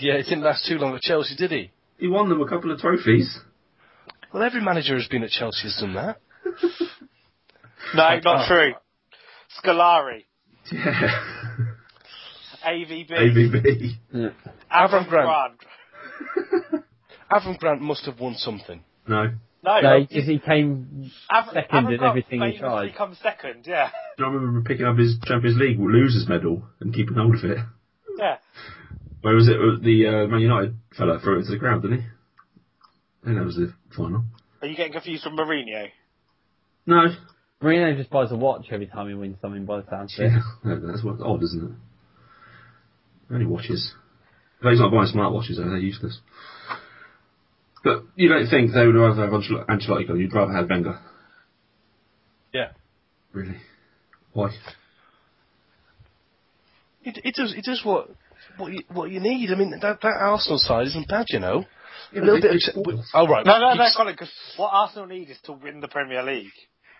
[SPEAKER 2] yeah, it didn't last too long at Chelsea, did he?
[SPEAKER 1] He won them a couple of trophies.
[SPEAKER 2] Well, every manager who's been at Chelsea has done that.
[SPEAKER 3] No, not oh. true. Scolari,
[SPEAKER 1] Yeah.
[SPEAKER 3] AVB,
[SPEAKER 1] ABB.
[SPEAKER 4] Yeah.
[SPEAKER 3] Avram
[SPEAKER 2] Avram Grant.
[SPEAKER 3] Grant.
[SPEAKER 2] Avram Grant must have won something.
[SPEAKER 1] No.
[SPEAKER 3] No,
[SPEAKER 4] No,
[SPEAKER 3] he-
[SPEAKER 4] because he came
[SPEAKER 3] Av-
[SPEAKER 4] second
[SPEAKER 3] Avram
[SPEAKER 4] in everything he
[SPEAKER 3] famously
[SPEAKER 4] tried.
[SPEAKER 3] comes second, yeah.
[SPEAKER 1] Do I remember picking up his Champions League losers medal and keeping hold of it?
[SPEAKER 3] Yeah.
[SPEAKER 1] Where was it? The uh, Man United fella threw it into the ground, didn't he? I think that was the final.
[SPEAKER 3] Are you getting confused with Mourinho?
[SPEAKER 1] No.
[SPEAKER 4] Mourinho just buys a watch every time he wins something by the sounds of it.
[SPEAKER 1] Yeah, that's what odd, isn't it? Only watches. If he's not buying smartwatches, though, they're useless. But you don't think they would rather have Ancel- Ancelotti go? You'd rather have Wenger?
[SPEAKER 2] Yeah.
[SPEAKER 1] Really? Why?
[SPEAKER 2] It, it does. It does what what you, what you need. I mean, that, that Arsenal side isn't bad, you know. a little bit. Of, ch- oh right.
[SPEAKER 3] No, no, no,
[SPEAKER 2] He's-
[SPEAKER 3] Colin, because what Arsenal need is to win the Premier League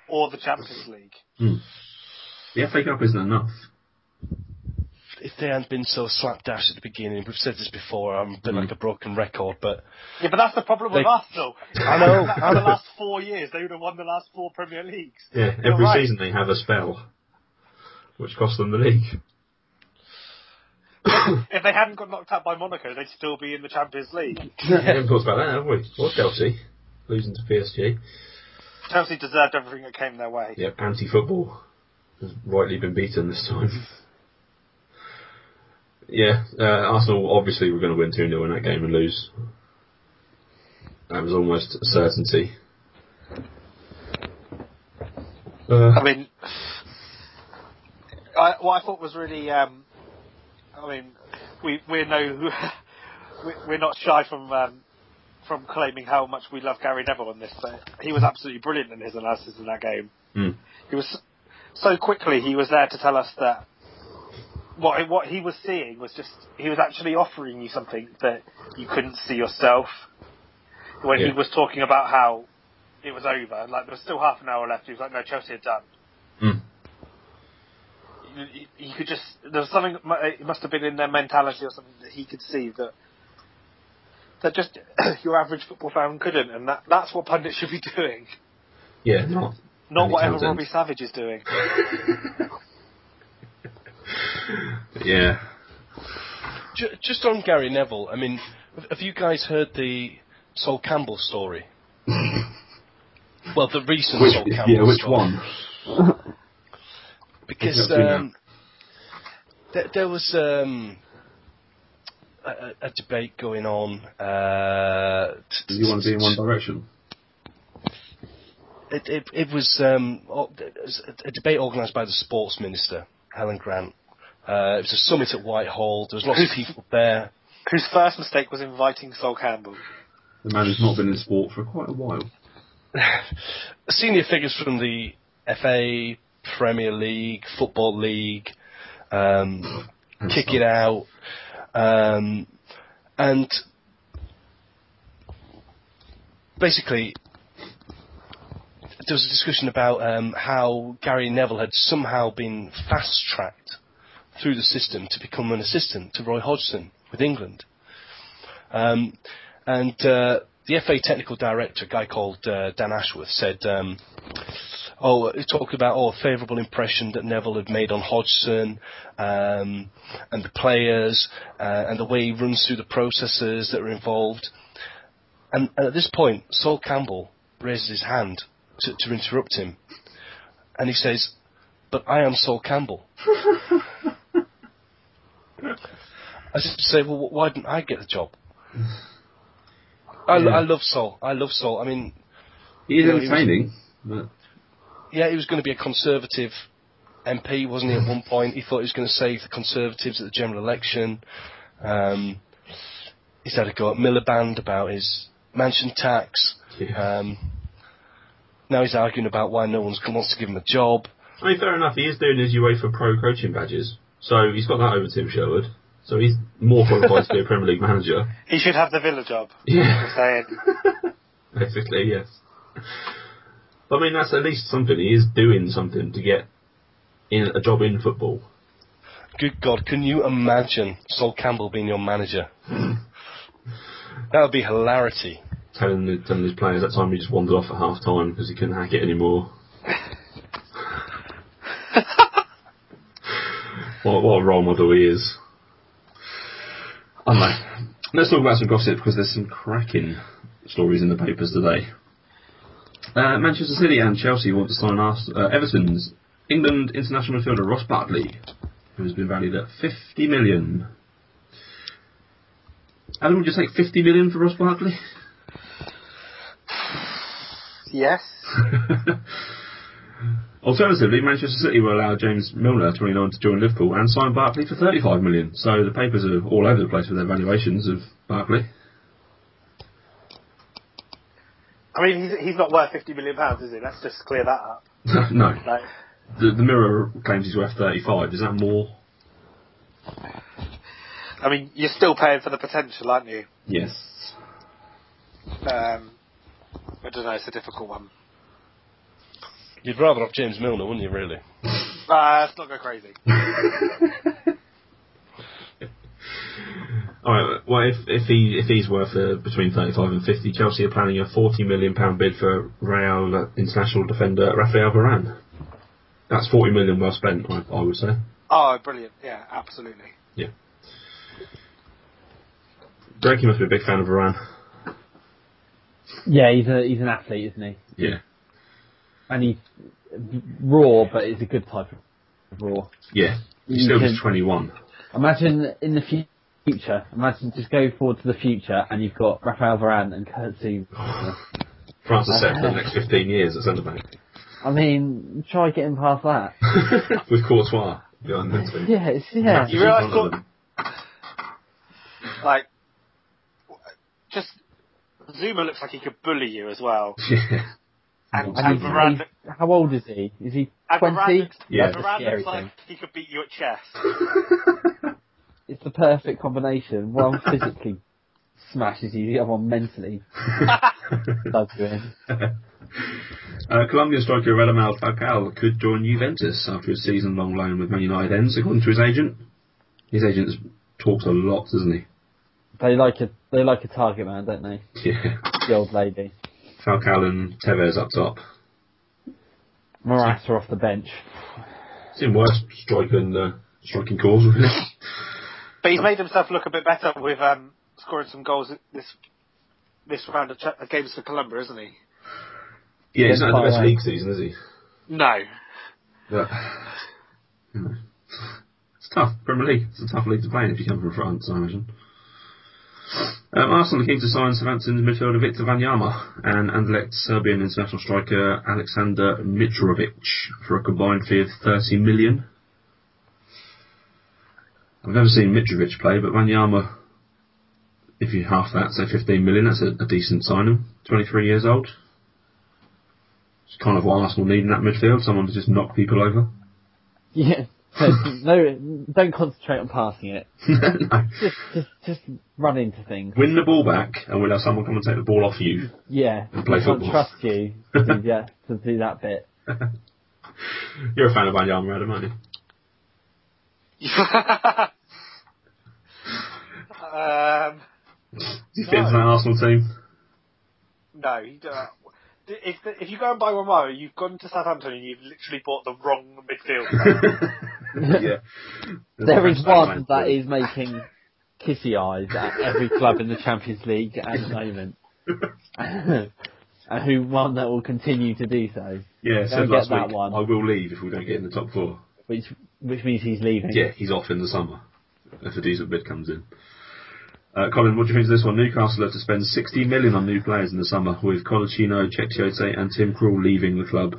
[SPEAKER 3] or the Champions League. Hmm.
[SPEAKER 1] The FA Cup isn't enough.
[SPEAKER 2] If they hadn't been so slapdash at the beginning, we've said this before. I'm a bit like hmm. a broken record, but
[SPEAKER 3] Yeah, but that's the problem with
[SPEAKER 2] They-
[SPEAKER 3] Arsenal.
[SPEAKER 2] I know,
[SPEAKER 3] for the last four years, they would have won the last four Premier Leagues.
[SPEAKER 1] Yeah,
[SPEAKER 3] You're
[SPEAKER 1] every
[SPEAKER 3] right.
[SPEAKER 1] season they have a spell, which cost them the league.
[SPEAKER 3] If they hadn't got knocked out by Monaco, they'd still be in the Champions League.
[SPEAKER 1] we haven't talked about that, have we? Or Chelsea losing to PSG.
[SPEAKER 3] Chelsea deserved everything that came their way.
[SPEAKER 1] Yep, anti-football has rightly been beaten this time. Yeah, uh, Arsenal obviously were going to win 2 0 in that game and lose. That was almost a certainty. Uh,
[SPEAKER 3] I mean, I, what I thought was really, um, I mean, we we know we, we're not shy from um, from claiming how much we love Gary Neville on this, but he was absolutely brilliant in his analysis in that game.
[SPEAKER 1] mm,
[SPEAKER 3] He was so quickly he was there to tell us that what what he was seeing was just he was actually offering you something that you couldn't see yourself. When he was talking about how it was over, like there was still half an hour left, he was like, "No, Chelsea are done."
[SPEAKER 1] mm.
[SPEAKER 3] you, you could just there was something it must have been in their mentality or something that he could see that that just your average football fan couldn't, and that that's what pundits should be doing,
[SPEAKER 1] Yeah, not.
[SPEAKER 3] not
[SPEAKER 1] Andy
[SPEAKER 3] whatever
[SPEAKER 1] Townsend.
[SPEAKER 3] Robbie Savage is doing.
[SPEAKER 1] Yeah.
[SPEAKER 2] Just on Gary Neville, I mean, have- have you guys heard the Sol Campbell story? well, the recent
[SPEAKER 1] Which,
[SPEAKER 2] Sol Campbell
[SPEAKER 1] yeah, which
[SPEAKER 2] story.
[SPEAKER 1] one?
[SPEAKER 2] Because
[SPEAKER 1] Who's up to
[SPEAKER 2] um, there, there was um, a, a- a debate going on. Uh, t-
[SPEAKER 1] Do you want to be in one direction?
[SPEAKER 2] It, it, it was um, o- it was a a debate organised by the sports minister, Helen Grant. Uh, it was a summit at Whitehall. There was lots of people there.
[SPEAKER 3] Whose first mistake was inviting Sol Campbell.
[SPEAKER 1] The man who's not been in sport for quite a while.
[SPEAKER 2] Senior figures from the FA, Premier League, Football League, um, kick
[SPEAKER 1] stuff.
[SPEAKER 2] it out, um, and basically there was a discussion about um, how Gary Neville had somehow been fast tracked through the system to become an assistant to Roy Hodgson with England. Um, and uh, the FA technical director, a guy called uh, Dan Ashworth, said, um, "Oh, he talked about oh, a favourable impression that Neville had made on Hodgson um, and the players uh, and the way he runs through the processes that are involved." And, and at this point, Sol Campbell raises his hand to, to interrupt him, and he says, "But I am Sol Campbell." I just say, well, why didn't I get the job? I,
[SPEAKER 1] Yeah.
[SPEAKER 2] I love Sol. I love Sol. I mean,
[SPEAKER 1] He is
[SPEAKER 2] You know, he was-
[SPEAKER 1] entertaining, but
[SPEAKER 2] yeah, he was going to be a Conservative MP, wasn't he? At one point, he thought he was going to save the Conservatives at the general election. Um, he's had a go at Miliband about his mansion tax.
[SPEAKER 1] yeah.
[SPEAKER 2] Um, now he's arguing about why no one wants to give him a job.
[SPEAKER 1] I mean, fair enough. He is doing his UEFA Pro coaching badges, so he's got that over Tim Sherwood. So he's more qualified to be a Premier League manager.
[SPEAKER 3] He should have the Villa job.
[SPEAKER 1] Yeah. Basically, yes. But, I mean, that's at least something. He is doing something to get in a job in football.
[SPEAKER 2] Good God, can you imagine Sol Campbell being your manager? that would be hilarity.
[SPEAKER 1] Telling, the, telling his players that time he just wandered off at half time because he couldn't hack it anymore. what, what a role model he is. I don't know. Let's talk about some gossip because there's some cracking stories in the papers today. Uh, Manchester City and Chelsea want to sign Ars- uh, Everton's England international midfielder Ross Barkley, who has been valued at 50 million. Adam, would you take 50 million for Ross Barkley?
[SPEAKER 3] Yes.
[SPEAKER 1] Alternatively, Manchester City will allow James Milner, 29, to join Liverpool and sign Barkley for 35 million. So the papers are all over the place with their valuations of Barkley.
[SPEAKER 3] I mean, he's, he's not worth fifty million pounds, is he? Let's just clear that up.
[SPEAKER 1] no,
[SPEAKER 3] Like,
[SPEAKER 1] the, the Mirror claims he's worth 35. Is that more?
[SPEAKER 3] I mean, you're still paying for the potential, aren't you?
[SPEAKER 1] Yes.
[SPEAKER 3] Um, I don't know. It's a difficult one.
[SPEAKER 2] You'd rather have James Milner, wouldn't you, really?
[SPEAKER 3] Uh, let's not go crazy.
[SPEAKER 1] All right. Well, if if he if he's worth uh, between 35 and 50, Chelsea are planning a 40 million pound bid for Real international defender Rafael Varane. That's 40 million well spent, I, I would say.
[SPEAKER 3] Oh, brilliant! Yeah, absolutely. Yeah.
[SPEAKER 1] Greg, you must be a big fan of Varane.
[SPEAKER 4] Yeah, he's a he's an athlete, isn't he?
[SPEAKER 1] Yeah.
[SPEAKER 4] And he's raw, but it's a good type of raw.
[SPEAKER 1] Yeah. He's still just 21.
[SPEAKER 4] Imagine in the fu- future. Imagine just go forward to the future, and you've got Rafael Varane and Kurt Zouma.
[SPEAKER 1] France is set for the uh, next 15 years at centre back.
[SPEAKER 4] I mean, try getting past that.
[SPEAKER 1] With Courtois behind them two.
[SPEAKER 4] Yeah, it's, yeah.
[SPEAKER 3] You realise what- like, just Zouma looks like he could bully you as well.
[SPEAKER 1] Yeah.
[SPEAKER 3] And,
[SPEAKER 4] And
[SPEAKER 3] and Varane,
[SPEAKER 4] he's- how old is he? Is he
[SPEAKER 3] and Varane,
[SPEAKER 4] twenty?
[SPEAKER 3] looks,
[SPEAKER 1] Yeah.
[SPEAKER 3] Varane
[SPEAKER 4] Scary
[SPEAKER 3] looks like
[SPEAKER 4] thing.
[SPEAKER 3] he could beat you at chess.
[SPEAKER 4] It's the perfect combination. One physically smashes you, the other one mentally does you in.
[SPEAKER 1] Uh, Colombian striker Radamel Falcao could join Juventus after his season-long loan with Man United ends, according to his agent. His agent talks a lot, doesn't he?
[SPEAKER 4] They like a they like a target man, don't they?
[SPEAKER 1] Yeah.
[SPEAKER 4] The old lady.
[SPEAKER 1] Falcao and Tevez up top.
[SPEAKER 4] Morata off the bench.
[SPEAKER 1] Seen worse striking uh, striking calls, really.
[SPEAKER 3] But he's made himself look a bit better with um, scoring some goals this this round of ch- games for Colombia, isn't he?
[SPEAKER 1] Yeah, he's not had the best league season, is he?
[SPEAKER 3] No.
[SPEAKER 1] But, you know, it's tough. Premier League. It's a tough league to play in if you come from France, I imagine. Um, Arsenal are keen to sign Southampton's midfielder Victor Wanyama and Anderlecht Serbian international striker Alexander Mitrovic for a combined fee of 30 million. I've never seen Mitrovic play, but Wanyama, if you half that, say 15 million, that's a, a decent signing. 23 years old. It's kind of what Arsenal need in that midfield, someone to just knock people over.
[SPEAKER 4] Yeah. No, don't concentrate on passing it.
[SPEAKER 1] no.
[SPEAKER 4] Just, just, just run into things.
[SPEAKER 1] Win the ball back, and we'll have someone come and take the ball off you.
[SPEAKER 4] Yeah.
[SPEAKER 1] And play
[SPEAKER 4] I can't
[SPEAKER 1] football.
[SPEAKER 4] trust you to do that, to do that bit.
[SPEAKER 1] You're a fan of Wanyama, Adam, aren't you?
[SPEAKER 3] Um,
[SPEAKER 1] Do you fit into that Arsenal team?
[SPEAKER 3] no, you don't. If, the, if you go and buy Romero, you've gone to Southampton and you've literally bought the wrong midfield.
[SPEAKER 1] yeah.
[SPEAKER 4] There is one that is making kissy eyes at every club in the Champions League at the moment. and who one that will continue to do so.
[SPEAKER 1] Yeah,
[SPEAKER 4] Don't
[SPEAKER 1] said
[SPEAKER 4] get
[SPEAKER 1] last week,
[SPEAKER 4] one.
[SPEAKER 1] I will leave if we don't get in the top four.
[SPEAKER 4] Which which means he's leaving.
[SPEAKER 1] Yeah, he's off in the summer if a decent bid comes in. Uh, Colin, what do you think of this one? Newcastle have to spend 60 million on new players in the summer, with Coloccini, Cecchiote and Tim Krul leaving the club.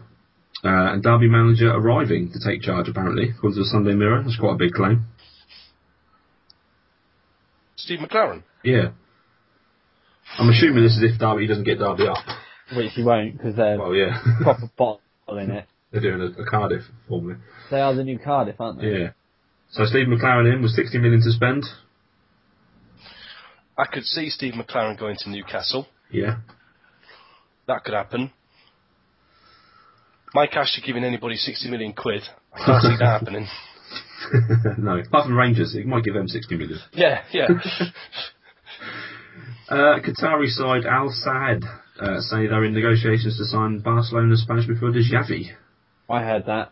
[SPEAKER 1] Uh, and Derby manager arriving to take charge, apparently, according to the Sunday Mirror. That's quite a big claim.
[SPEAKER 2] Steve McClaren.
[SPEAKER 1] Yeah. I'm assuming this is if Derby doesn't get Derby up.
[SPEAKER 4] Which he won't because they're
[SPEAKER 1] Well, yeah.
[SPEAKER 4] proper bottle in it.
[SPEAKER 1] They're doing a, a Cardiff formally.
[SPEAKER 4] They are the new Cardiff, aren't they?
[SPEAKER 1] Yeah. So Steve McClaren in with 60 million to spend.
[SPEAKER 2] I could see Steve McClaren going to Newcastle.
[SPEAKER 1] Yeah.
[SPEAKER 2] That could happen. Mike Ashley giving anybody 60 million quid. I can't see that happening.
[SPEAKER 1] no. Apart from Rangers, it might give them 60 million.
[SPEAKER 2] Yeah, yeah.
[SPEAKER 1] Uh, Qatari side Al Saad uh, say they're in negotiations to sign Barcelona's Spanish midfielder Xavi.
[SPEAKER 4] I heard that.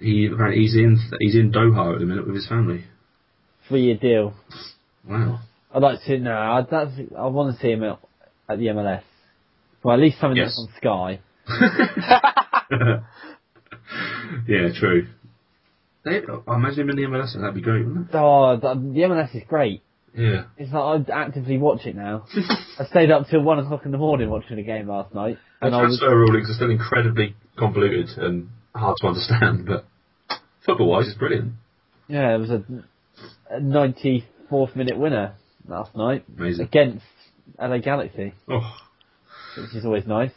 [SPEAKER 1] He apparently he's in he's in Doha at the minute with his family.
[SPEAKER 4] Three year deal.
[SPEAKER 1] Wow.
[SPEAKER 4] I'd like to no, I that's, I want to see him at, at the MLS. Well, at least something
[SPEAKER 1] Yes.
[SPEAKER 4] that's on Sky.
[SPEAKER 1] yeah, true. They, I imagine him in the MLS, that'd be great, wouldn't it?
[SPEAKER 4] Oh, the, the MLS is great.
[SPEAKER 1] Yeah.
[SPEAKER 4] It's like I'd actively watch it now. I stayed up till one o'clock in the morning watching the game last night,
[SPEAKER 1] The
[SPEAKER 4] and I was
[SPEAKER 1] transfer rulings are still incredibly convoluted and hard to understand, but football-wise, it's brilliant.
[SPEAKER 4] yeah, it was a, a 94th minute winner last night
[SPEAKER 1] Amazing.
[SPEAKER 4] against LA Galaxy,
[SPEAKER 1] Oh.
[SPEAKER 4] which is always nice.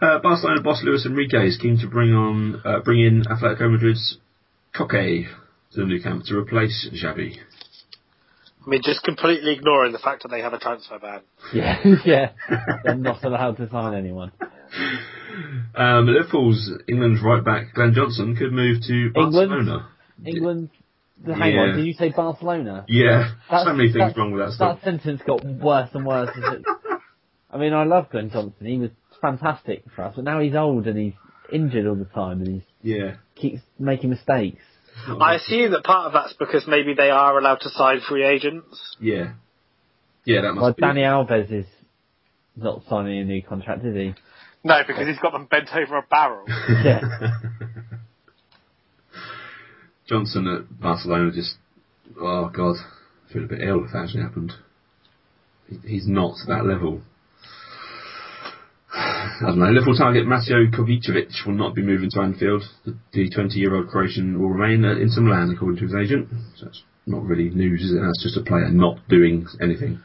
[SPEAKER 1] Uh, Barcelona boss Luis Enrique is keen to bring on uh, bring in Atletico Madrid's Koke to the Nou Camp to replace Xavi.
[SPEAKER 3] I mean, just completely ignoring the fact that they have a transfer ban.
[SPEAKER 4] Yeah, yeah, they're not allowed to sign anyone.
[SPEAKER 1] Um, Liverpool's England's right back Glenn Johnson could move to Barcelona.
[SPEAKER 4] England. Hang on,
[SPEAKER 1] Yeah.
[SPEAKER 4] did you say Barcelona?
[SPEAKER 1] Yeah,
[SPEAKER 4] That's-
[SPEAKER 1] so many things wrong with that
[SPEAKER 4] That
[SPEAKER 1] stuff.
[SPEAKER 4] sentence got worse and worse. As it, I mean, I love Glenn Johnson. He was fantastic for us, but now he's old and he's injured all the time and he
[SPEAKER 1] Yeah.
[SPEAKER 4] keeps making mistakes.
[SPEAKER 3] I assume that part of that's because maybe they are allowed to sign free agents.
[SPEAKER 1] Yeah. Yeah, that must
[SPEAKER 4] Well,
[SPEAKER 1] be.
[SPEAKER 4] Dani Alves is not signing a new contract, is he?
[SPEAKER 3] No, because he's got them bent over a barrel.
[SPEAKER 4] Yeah.
[SPEAKER 1] Johnson at Barcelona just, oh god, feel a bit ill if that actually happened. He, he's not that level. I don't know. Liverpool target Mateo Kovacevic will not be moving to Anfield. The 20-year-old Croatian will remain uh, at Inter Milan, according to his agent. So that's not really news, is it? That's just a player not doing anything.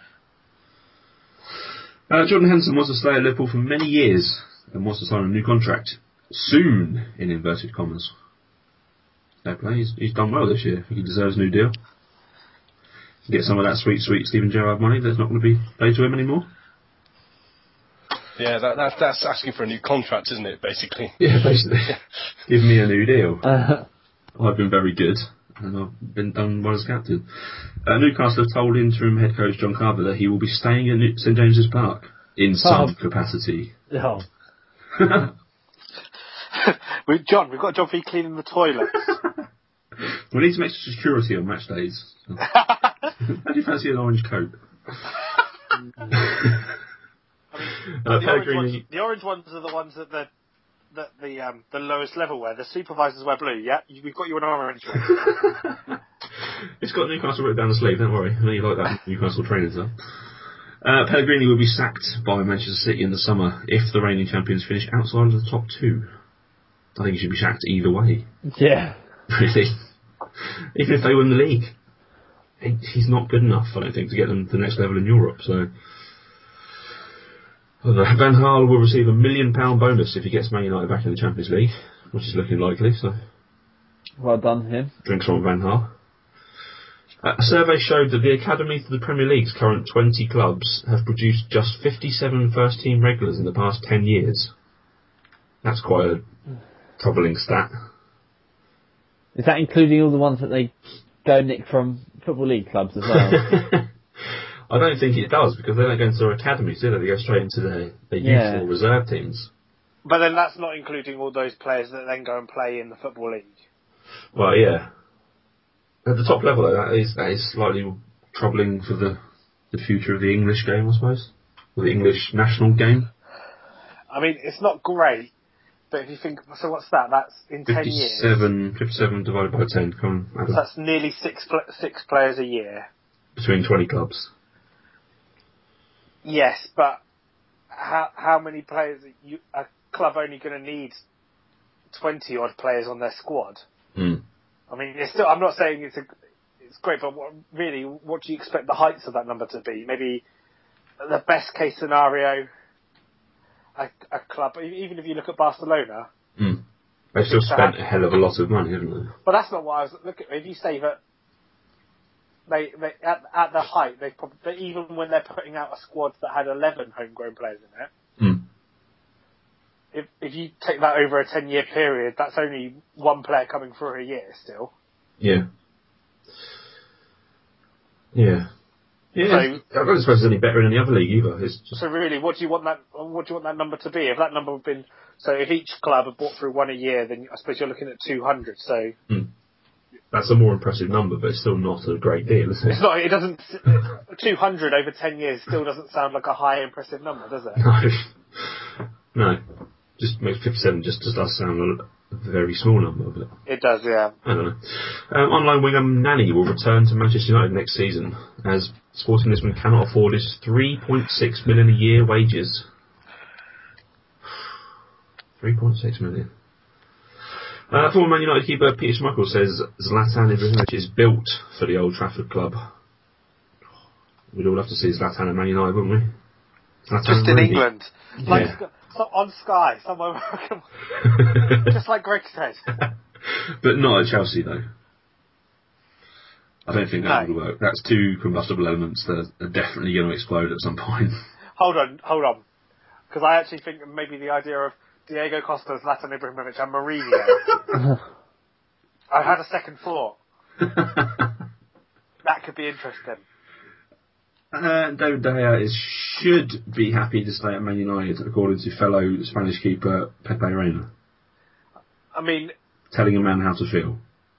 [SPEAKER 1] Uh, Jordan Henderson wants to stay at Liverpool for many years and wants to sign a new contract soon, in inverted commas. Fair play. He's, he's done well this year. He deserves a new deal. Get some of that sweet, sweet Steven Gerrard money that's not going to be paid to him anymore.
[SPEAKER 2] Yeah, that, that's that's asking for a new contract, isn't it? Basically.
[SPEAKER 1] Yeah, basically. Give me a new deal.
[SPEAKER 4] Uh,
[SPEAKER 1] I've been very good, and I've been done well as captain. Uh, Newcastle have told interim head coach John Carver that he will be staying at New- St James's Park in some capacity.
[SPEAKER 4] oh,
[SPEAKER 3] we, John, we've got a job for you cleaning the toilets.
[SPEAKER 1] We need to make some extra security on match days. How do you fancy an orange coat? uh,
[SPEAKER 3] the, orange
[SPEAKER 1] Pellegrini,
[SPEAKER 3] ones, the orange ones are the ones that the that the um, the lowest level wear. The supervisors wear blue. Yeah, You- we've got you an orange
[SPEAKER 1] it's got Newcastle written down the sleeve, don't worry. I know you like that Newcastle training stuff. Uh, Pellegrini will be sacked by Manchester City in the summer if the reigning champions finish outside of the top two. I think he should be sacked either way,
[SPEAKER 4] yeah.
[SPEAKER 1] really. Even if they win the league. He- He's not good enough, I don't think, to get them to the next level in Europe, so... I don't know. Van Gaal will receive a million pound bonus if he gets Man United back in the Champions League, which is looking likely, so
[SPEAKER 4] Well done, him.
[SPEAKER 1] drinks from Van Gaal. Uh, a survey showed that the academy of the Premier League's current 20 clubs have produced just 57 first team regulars in the past 10 years. That's quite a troubling stat.
[SPEAKER 4] Is that including all the ones that they go nick from Football League clubs as well?
[SPEAKER 1] I don't think it does because they don't go into their academies, do they? They go straight into their, their
[SPEAKER 4] Yeah.
[SPEAKER 1] youth or reserve teams.
[SPEAKER 3] but then that's not including all those players that then go and play in the football league.
[SPEAKER 1] Well, yeah. At the top level, though, that is that is slightly troubling for the the future of the English game, I suppose, or the English national game.
[SPEAKER 3] I mean, it's not great, but if you think, so what's that? That's in ten years.
[SPEAKER 1] 57, 57 divided by 10, come on,
[SPEAKER 3] So that's nearly six six players a year.
[SPEAKER 1] between 20 clubs.
[SPEAKER 3] Yes, but how how many players? Are you, a club only going to need twenty odd players on their squad.
[SPEAKER 1] Hmm.
[SPEAKER 3] I mean, it's still. I'm not saying it's a, it's great, but what, really, what do you expect the heights of that number to be? Maybe the best case scenario, a, a club. Even if you look at Barcelona,
[SPEAKER 1] Hmm. They've still spent a hell of a lot of money, haven't they?
[SPEAKER 3] but that's not what I was looking. If you say that they, they at, at the height, they probably even when they're putting out a squad that had 11 homegrown players in it.
[SPEAKER 1] Hmm.
[SPEAKER 3] If if you take that over a 10 year period, that's only one player coming through a year still.
[SPEAKER 1] Yeah. Yeah. Yeah.
[SPEAKER 3] So-
[SPEAKER 1] I don't suppose it's any better in any other league either. It's just
[SPEAKER 3] So really, what do you want that? What do you want that number to be? If that number had been so, if each club had bought through one a year, then I suppose you're looking at 200. So
[SPEAKER 1] that's a more impressive number, but it's still not a great deal, is it?
[SPEAKER 3] it's not. It doesn't. 200 over 10 years still doesn't sound like a high impressive number, does it?
[SPEAKER 1] No. No. Just makes 57 just, does sound a very small number, but
[SPEAKER 3] It does, yeah.
[SPEAKER 1] I don't know. Um, online winger Nani will return to Manchester United next season as Sporting Lisbon cannot afford his 3.6 million a year wages. 3.6 million. Uh, former Man United keeper Peter Schmeichel says Zlatan Ibrahimovic is built for the Old Trafford club. We'd all love to see Zlatan at Man United, wouldn't we? Zlatan
[SPEAKER 3] Just in
[SPEAKER 1] Rooney.
[SPEAKER 3] England, like
[SPEAKER 1] Yeah.
[SPEAKER 3] so on Sky, somewhere, just like Greg said.
[SPEAKER 1] but not at Chelsea though. I don't think that
[SPEAKER 3] No.
[SPEAKER 1] would work. That's two combustible elements that are definitely going to explode at some point.
[SPEAKER 3] Hold on, hold on, because I actually think maybe the idea of Diego Costa, Zlatan Ibrahimovic, and Mourinho. I had a second thought. That could be interesting.
[SPEAKER 1] Uh, David De Gea is, should be happy to stay at Man United, according to fellow Spanish keeper Pepe Reina,
[SPEAKER 3] I mean,
[SPEAKER 1] telling a man how to feel.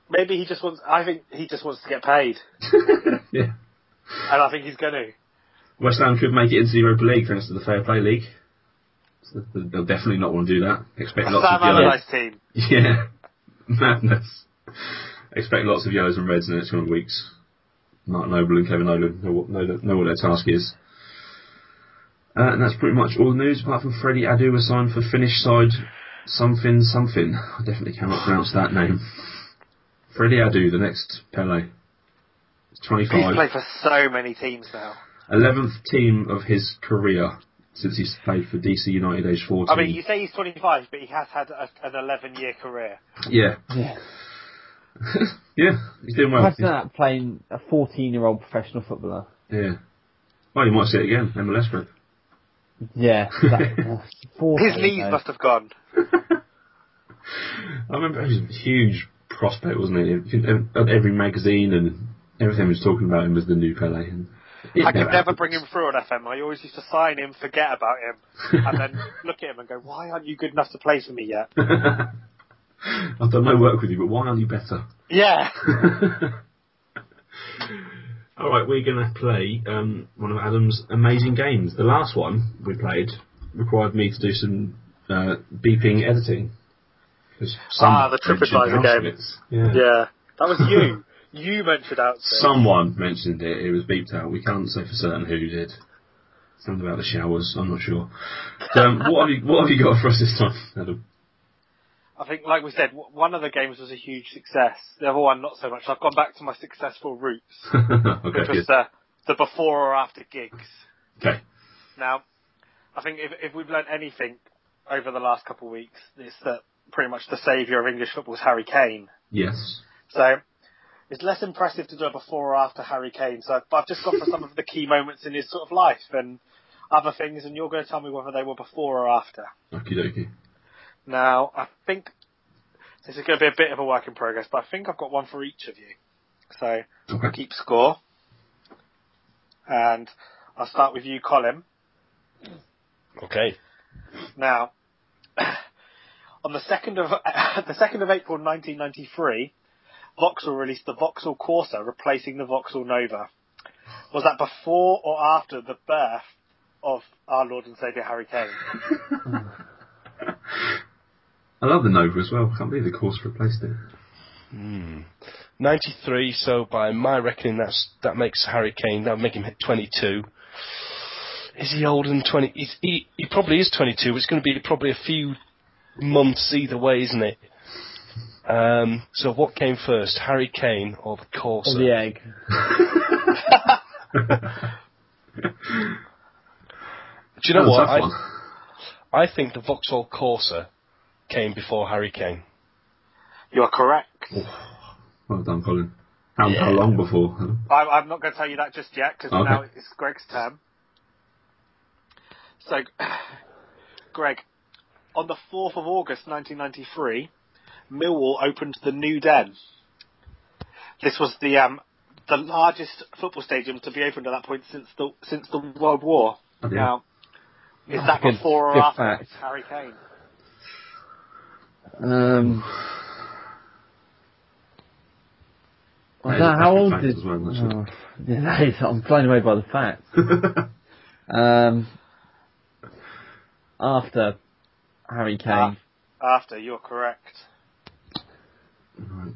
[SPEAKER 3] maybe he just wants. I think he just wants to get paid,
[SPEAKER 1] yeah.
[SPEAKER 3] and I think he's going to.
[SPEAKER 1] West Ham could make it into the Europa League thanks to the Fair Play League. They'll definitely not want to do that. Expect lots
[SPEAKER 3] Sam
[SPEAKER 1] of yellows.
[SPEAKER 3] Team.
[SPEAKER 1] Yeah, madness. Expect lots of yellows and reds in the next coming weeks. Mark Noble and Kevin Nolan know what, know, know what their task is. Uh, and that's pretty much all the news, apart from Freddie Adu was signed for Finnish side something something. I definitely cannot pronounce that name. Freddie Adu, the next Pele. He's
[SPEAKER 3] He's played for so many teams now.
[SPEAKER 1] 11th team of his career since he's played for DC United age 14.
[SPEAKER 3] I mean, you say he's 25, but he has had a, an 11 year career.
[SPEAKER 1] yeah.
[SPEAKER 4] Yeah.
[SPEAKER 1] yeah, he's doing well.
[SPEAKER 4] Imagine that playing a 14 year old professional footballer.
[SPEAKER 1] Yeah. Well, you might see it again, MLS group.
[SPEAKER 4] Yeah. That, uh,
[SPEAKER 3] His knees
[SPEAKER 4] though.
[SPEAKER 3] must have gone.
[SPEAKER 1] I remember he was a huge prospect, wasn't he? You Every magazine and everything was talking about him as the new Pele. And it
[SPEAKER 3] I could never bring him through on FM. I always used to sign him, forget about him, and then look at him and go, why aren't you good enough to play for me yet?
[SPEAKER 1] I've done no work with you, but why aren't you better?
[SPEAKER 3] Yeah.
[SPEAKER 1] All right, we're going to play um, one of Adam's amazing games. The last one we played required me to do some uh, beeping editing.
[SPEAKER 3] Ah, the TripAdvisor game.
[SPEAKER 1] Yeah.
[SPEAKER 3] Yeah. That was you. You mentioned out.
[SPEAKER 1] Someone mentioned it. It was beeped out. We can't say for certain who did. Something about the showers. I'm not sure. Um, what have you What have you got for us this time, Adam?
[SPEAKER 3] I think, like we said, one of the games was a huge success. The other one, not so much. I've gone back to my successful roots,
[SPEAKER 1] okay,
[SPEAKER 3] which was the, the before or after gigs.
[SPEAKER 1] Okay.
[SPEAKER 3] Now, I think if, if we've learned anything over the last couple of weeks, it's that pretty much the saviour of English football is Harry Kane.
[SPEAKER 1] Yes.
[SPEAKER 3] So it's less impressive to do a before or after Harry Kane. So but I've just gone for some of the key moments in his sort of life and other things, and you're going to tell me whether they were before or after.
[SPEAKER 1] Okie dokie.
[SPEAKER 3] Now, I think this is going to be a bit of a work in progress, but I think I've got one for each of you. So
[SPEAKER 1] Okay.
[SPEAKER 3] keep score. And I'll start with you, Colin.
[SPEAKER 2] Okay.
[SPEAKER 3] Now, on the second of the second of April, 1993, Vauxhall released the Vauxhall Corsa, replacing the Vauxhall Nova. Was that before or after the birth of our Lord and Saviour Harry Kane?
[SPEAKER 1] I love the Nova as well. Can't believe the course replaced it. Hmm.
[SPEAKER 2] 93, so by my reckoning, that's that makes Harry Kane, that would make him hit 22. Is he older than 20? He, he probably is 22. It's going to be probably a few months either way, isn't it? Um, so what came first, Harry Kane or the Corsa?
[SPEAKER 4] Or the egg.
[SPEAKER 2] Do you know
[SPEAKER 1] That
[SPEAKER 2] what? I. I think the Vauxhall Corsa came before Harry Kane.
[SPEAKER 3] You're correct.
[SPEAKER 1] Well done, Colin. How,
[SPEAKER 2] Yeah.
[SPEAKER 1] how long before? Adam?
[SPEAKER 3] I, I'm not going to tell you that just yet because
[SPEAKER 1] Okay.
[SPEAKER 3] now it's Greg's turn. So, Greg, on the 4th of August 1993, Millwall opened the New Den. This was the um, the largest football stadium to be opened at that point since the since the World War.
[SPEAKER 1] Oh, dear.
[SPEAKER 3] Now, is that
[SPEAKER 4] Good-
[SPEAKER 3] before or
[SPEAKER 4] good
[SPEAKER 3] after
[SPEAKER 4] fact.
[SPEAKER 3] Harry Kane?
[SPEAKER 4] Um,
[SPEAKER 1] That
[SPEAKER 4] I don't know, how old
[SPEAKER 1] fact
[SPEAKER 4] did?
[SPEAKER 1] as well.
[SPEAKER 4] Oh, yeah, that is, I'm blown away by the fact. Um, after Harry Kane.
[SPEAKER 3] Ah. After, you're correct.
[SPEAKER 1] Right.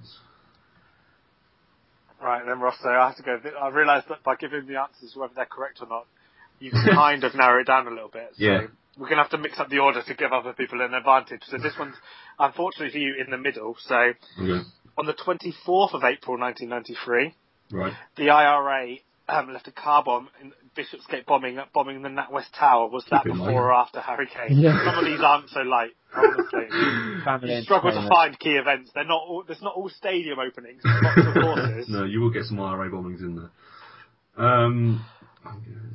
[SPEAKER 3] Right, then Ross, so I have to go. I realise that by giving the answers, whether they're correct or not, you kind of narrow it down a little bit. So
[SPEAKER 1] Yeah.
[SPEAKER 3] we're going to have to mix up the order to give other people an advantage. So this one's, unfortunately for you, in the middle. So
[SPEAKER 1] Okay.
[SPEAKER 3] on the 24th of April 1993,
[SPEAKER 1] Right.
[SPEAKER 3] the IRA um, left a car bomb in Bishopsgate bombing, bombing in the NatWest Tower. Was that
[SPEAKER 1] Keep
[SPEAKER 3] before or after Harry Kane?
[SPEAKER 4] Yeah.
[SPEAKER 3] Some of these aren't so light, honestly. You struggle to find key events. They're not all, there's not all stadium openings. Lots of.
[SPEAKER 1] No, you will get some IRA bombings in there. Um,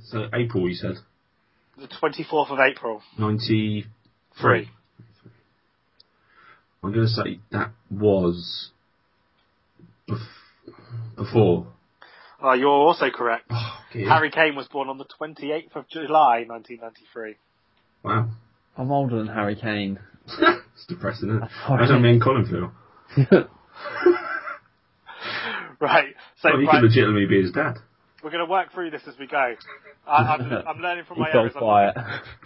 [SPEAKER 1] so April, you said
[SPEAKER 3] The 24th of April.
[SPEAKER 1] ninety
[SPEAKER 3] Three.
[SPEAKER 1] I'm going to say that was bef- before.
[SPEAKER 3] Uh, you're also correct.
[SPEAKER 1] Oh.
[SPEAKER 3] Harry Kane was born on the 28th of July 1993.
[SPEAKER 1] Wow,
[SPEAKER 4] I'm older than Harry Kane.
[SPEAKER 1] it's depressing, isn't it?
[SPEAKER 4] Sorry.
[SPEAKER 1] How don't mean Colin feel?
[SPEAKER 3] Right. So
[SPEAKER 1] Well, you
[SPEAKER 3] right,
[SPEAKER 1] could legitimately be his dad.
[SPEAKER 3] we're going to work through this as we go. I, I'm, I'm learning from my
[SPEAKER 4] so
[SPEAKER 3] errors. I'm-
[SPEAKER 4] quiet.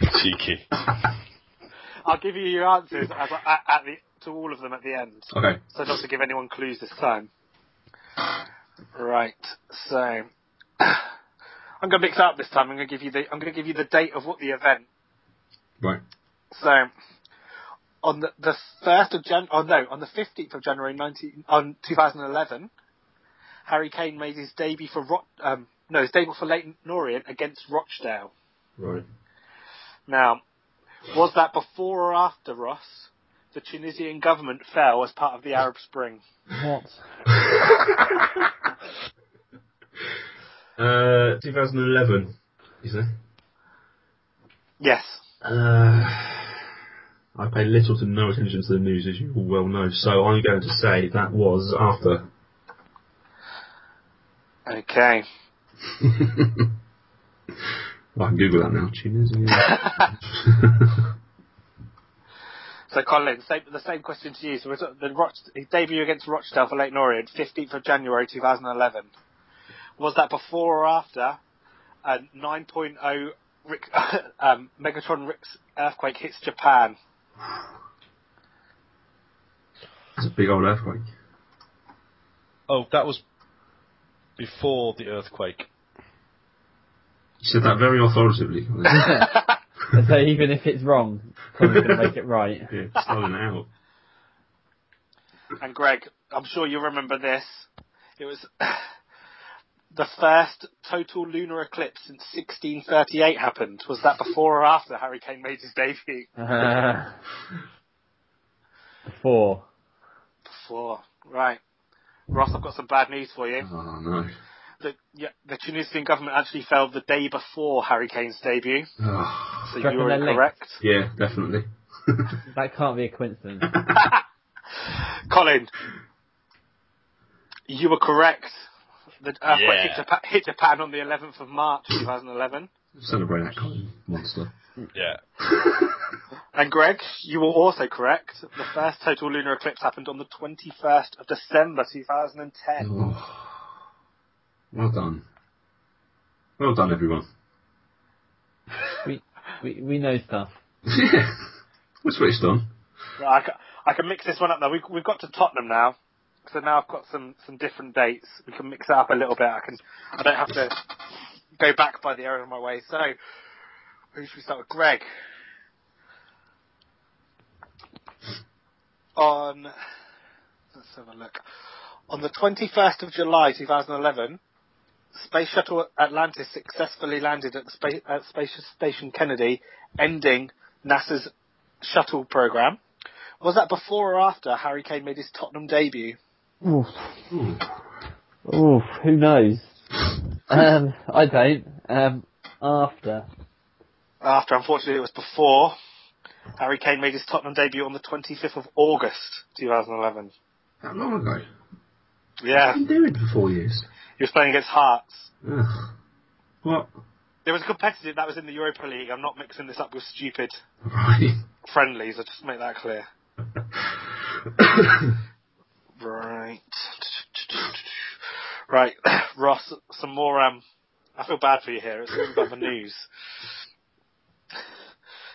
[SPEAKER 2] Cheeky.
[SPEAKER 3] I'll give you your answers as, at, at the, to all of them at the end.
[SPEAKER 1] Okay.
[SPEAKER 3] So not to give anyone clues this time. Right. So I'm going to mix up this time. I'm going to give you the I'm going to give you the date of what the event.
[SPEAKER 1] Right.
[SPEAKER 3] So on the the first of Jan oh no on the 15th of January 19 on 2011, Harry Kane made his debut for Ro- um no his debut for Leyton Orient against Rochdale.
[SPEAKER 1] Right.
[SPEAKER 3] Now, was that before or after Ross? The Tunisian government fell as part of the Arab Spring.
[SPEAKER 4] What?
[SPEAKER 1] Uh, 2011. You say?
[SPEAKER 3] Yes.
[SPEAKER 1] Uh, I pay little to no attention to the news, as you all well know. So I'm going to say that was after.
[SPEAKER 3] Okay.
[SPEAKER 1] well, I can Google that now. Tunisia.
[SPEAKER 3] So Colin, same, the same question to you. So was the Roch- his debut against Rochdale for Leyton Orient, 15th of January 2011. Was that before or after a 9.0 Rick, um, Megatron Rick's earthquake hits Japan?
[SPEAKER 1] It's a big old earthquake.
[SPEAKER 2] Oh, that was before the earthquake.
[SPEAKER 1] You said that very authoritatively. Colin.
[SPEAKER 4] so even if it's wrong, Colin's going to make it right.
[SPEAKER 1] yeah, starting it out.
[SPEAKER 3] And Greg, I'm sure you remember this. It was the first total lunar eclipse since 1638 happened. Was that before or after Harry Kane made his debut?
[SPEAKER 4] Uh, four.
[SPEAKER 3] Before. Right. Ross, I've got some bad news for you.
[SPEAKER 1] Oh no.
[SPEAKER 3] The, yeah, the Tunisian government actually fell the day before Harry Kane's debut,
[SPEAKER 1] Oh,
[SPEAKER 3] so
[SPEAKER 4] you
[SPEAKER 3] you were
[SPEAKER 4] reckon they're
[SPEAKER 3] incorrect.
[SPEAKER 1] yeah, definitely.
[SPEAKER 4] That can't be a coincidence.
[SPEAKER 3] Colin, you were correct. The earthquake
[SPEAKER 2] Yeah.
[SPEAKER 3] hit, Japan, hit Japan on the 11th of March 2011.
[SPEAKER 1] Celebrate that, Colin. Monster.
[SPEAKER 2] Yeah.
[SPEAKER 3] And Greg, you were also correct. The first total lunar eclipse happened on the 21st of December 2010.
[SPEAKER 1] Oh. Well done. Well done, everyone.
[SPEAKER 4] we, we we know stuff.
[SPEAKER 1] Yeah. We're switched on.
[SPEAKER 3] Right, I, ca- I can mix this one up now. We, we've got to Tottenham now. So now I've got some, some different dates. We can mix it up a little bit. I can, I don't have to go back by the error of my way. So, who should we start with? Greg. On, let's have a look. On the 21st of July 2011, Space Shuttle Atlantis successfully landed at, Space, at Space Station Kennedy, ending NASA's shuttle program. Was that before or after Harry Kane made his Tottenham debut?
[SPEAKER 4] Oof. Oof, who knows? um, I don't. Um, after.
[SPEAKER 3] After, unfortunately, it was before. Harry Kane made his Tottenham debut on the 25th of August 2011.
[SPEAKER 1] That long ago.
[SPEAKER 3] Yeah,
[SPEAKER 1] What have you been doing for four years?
[SPEAKER 3] He was playing against Hearts.
[SPEAKER 1] Ugh. What?
[SPEAKER 3] There was a competitive that was in the Europa League. I'm not mixing this up with stupid
[SPEAKER 1] Right.
[SPEAKER 3] friendlies. I'll just make that clear. Right. Right, Ross, some more, um, I feel bad for you here. It's all about the news.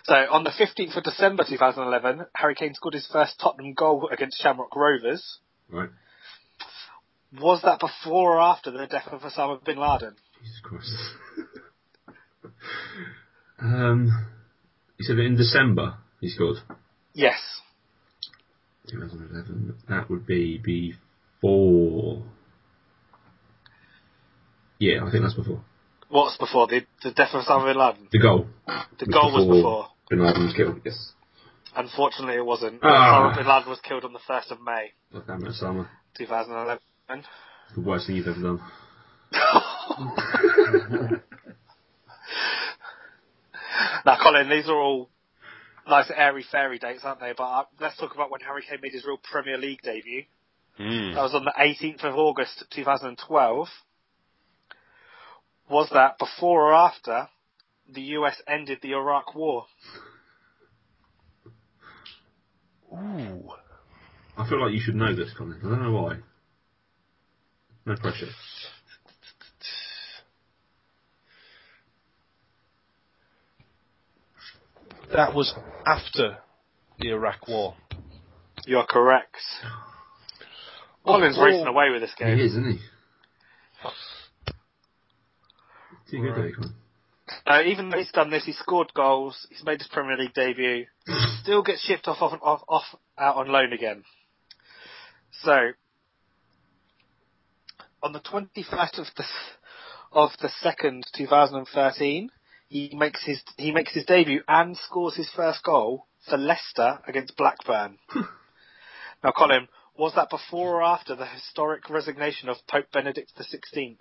[SPEAKER 3] So, on the 15th of December 2011, Harry Kane scored his first Tottenham goal against Shamrock Rovers.
[SPEAKER 1] right.
[SPEAKER 3] Was that before or after the death of Osama bin Laden?
[SPEAKER 1] Jesus Christ. um, you said that in December he scored.
[SPEAKER 3] Yes.
[SPEAKER 1] 2011. That would be before. Yeah, I think that's before.
[SPEAKER 3] What's before? The, the death of Osama bin Laden?
[SPEAKER 1] The goal.
[SPEAKER 3] The goal was before.
[SPEAKER 1] Bin Laden was killed. Yes.
[SPEAKER 3] Unfortunately, it wasn't.
[SPEAKER 1] Ah.
[SPEAKER 3] Osama bin Laden was killed on the 1st of May,
[SPEAKER 1] it, Osama.
[SPEAKER 3] 2011.
[SPEAKER 1] The worst thing you've ever done.
[SPEAKER 3] Now, Colin, these are all nice airy fairy dates, aren't they? But uh, let's talk about when Harry Kane made his real Premier League debut.
[SPEAKER 2] Hmm.
[SPEAKER 3] That was on the 18th of August 2012. Was that before or after the US ended the Iraq War?
[SPEAKER 2] Ooh.
[SPEAKER 1] I feel like you should know this, Colin. I don't know why. No pressure.
[SPEAKER 2] That was after the Iraq War.
[SPEAKER 3] You're correct. Colin's
[SPEAKER 2] Oh.
[SPEAKER 3] racing away with this game.
[SPEAKER 1] He is, isn't he? Too good, there, Colin.
[SPEAKER 3] Uh, even though he's done this, he scored goals. He's made his Premier League debut. Still gets shipped off, off, off, off out on loan again. So, on the 21st of the of the second, 2013, he makes his he makes his debut and scores his first goal for Leicester against Blackburn. now, Colin, was that before or after the historic resignation of Pope Benedict XVI?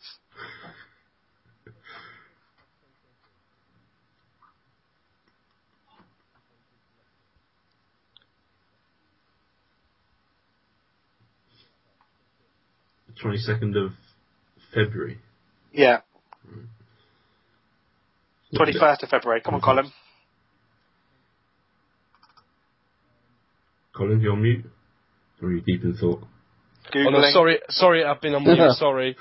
[SPEAKER 1] Twenty second of February.
[SPEAKER 3] Yeah. Mm-hmm. 21st of February. Come on, mm-hmm. Colin.
[SPEAKER 1] Colin, you're on mute. Or are you deep in thought?
[SPEAKER 3] Googling.
[SPEAKER 2] Oh no, sorry, sorry, I've been on mute. sorry.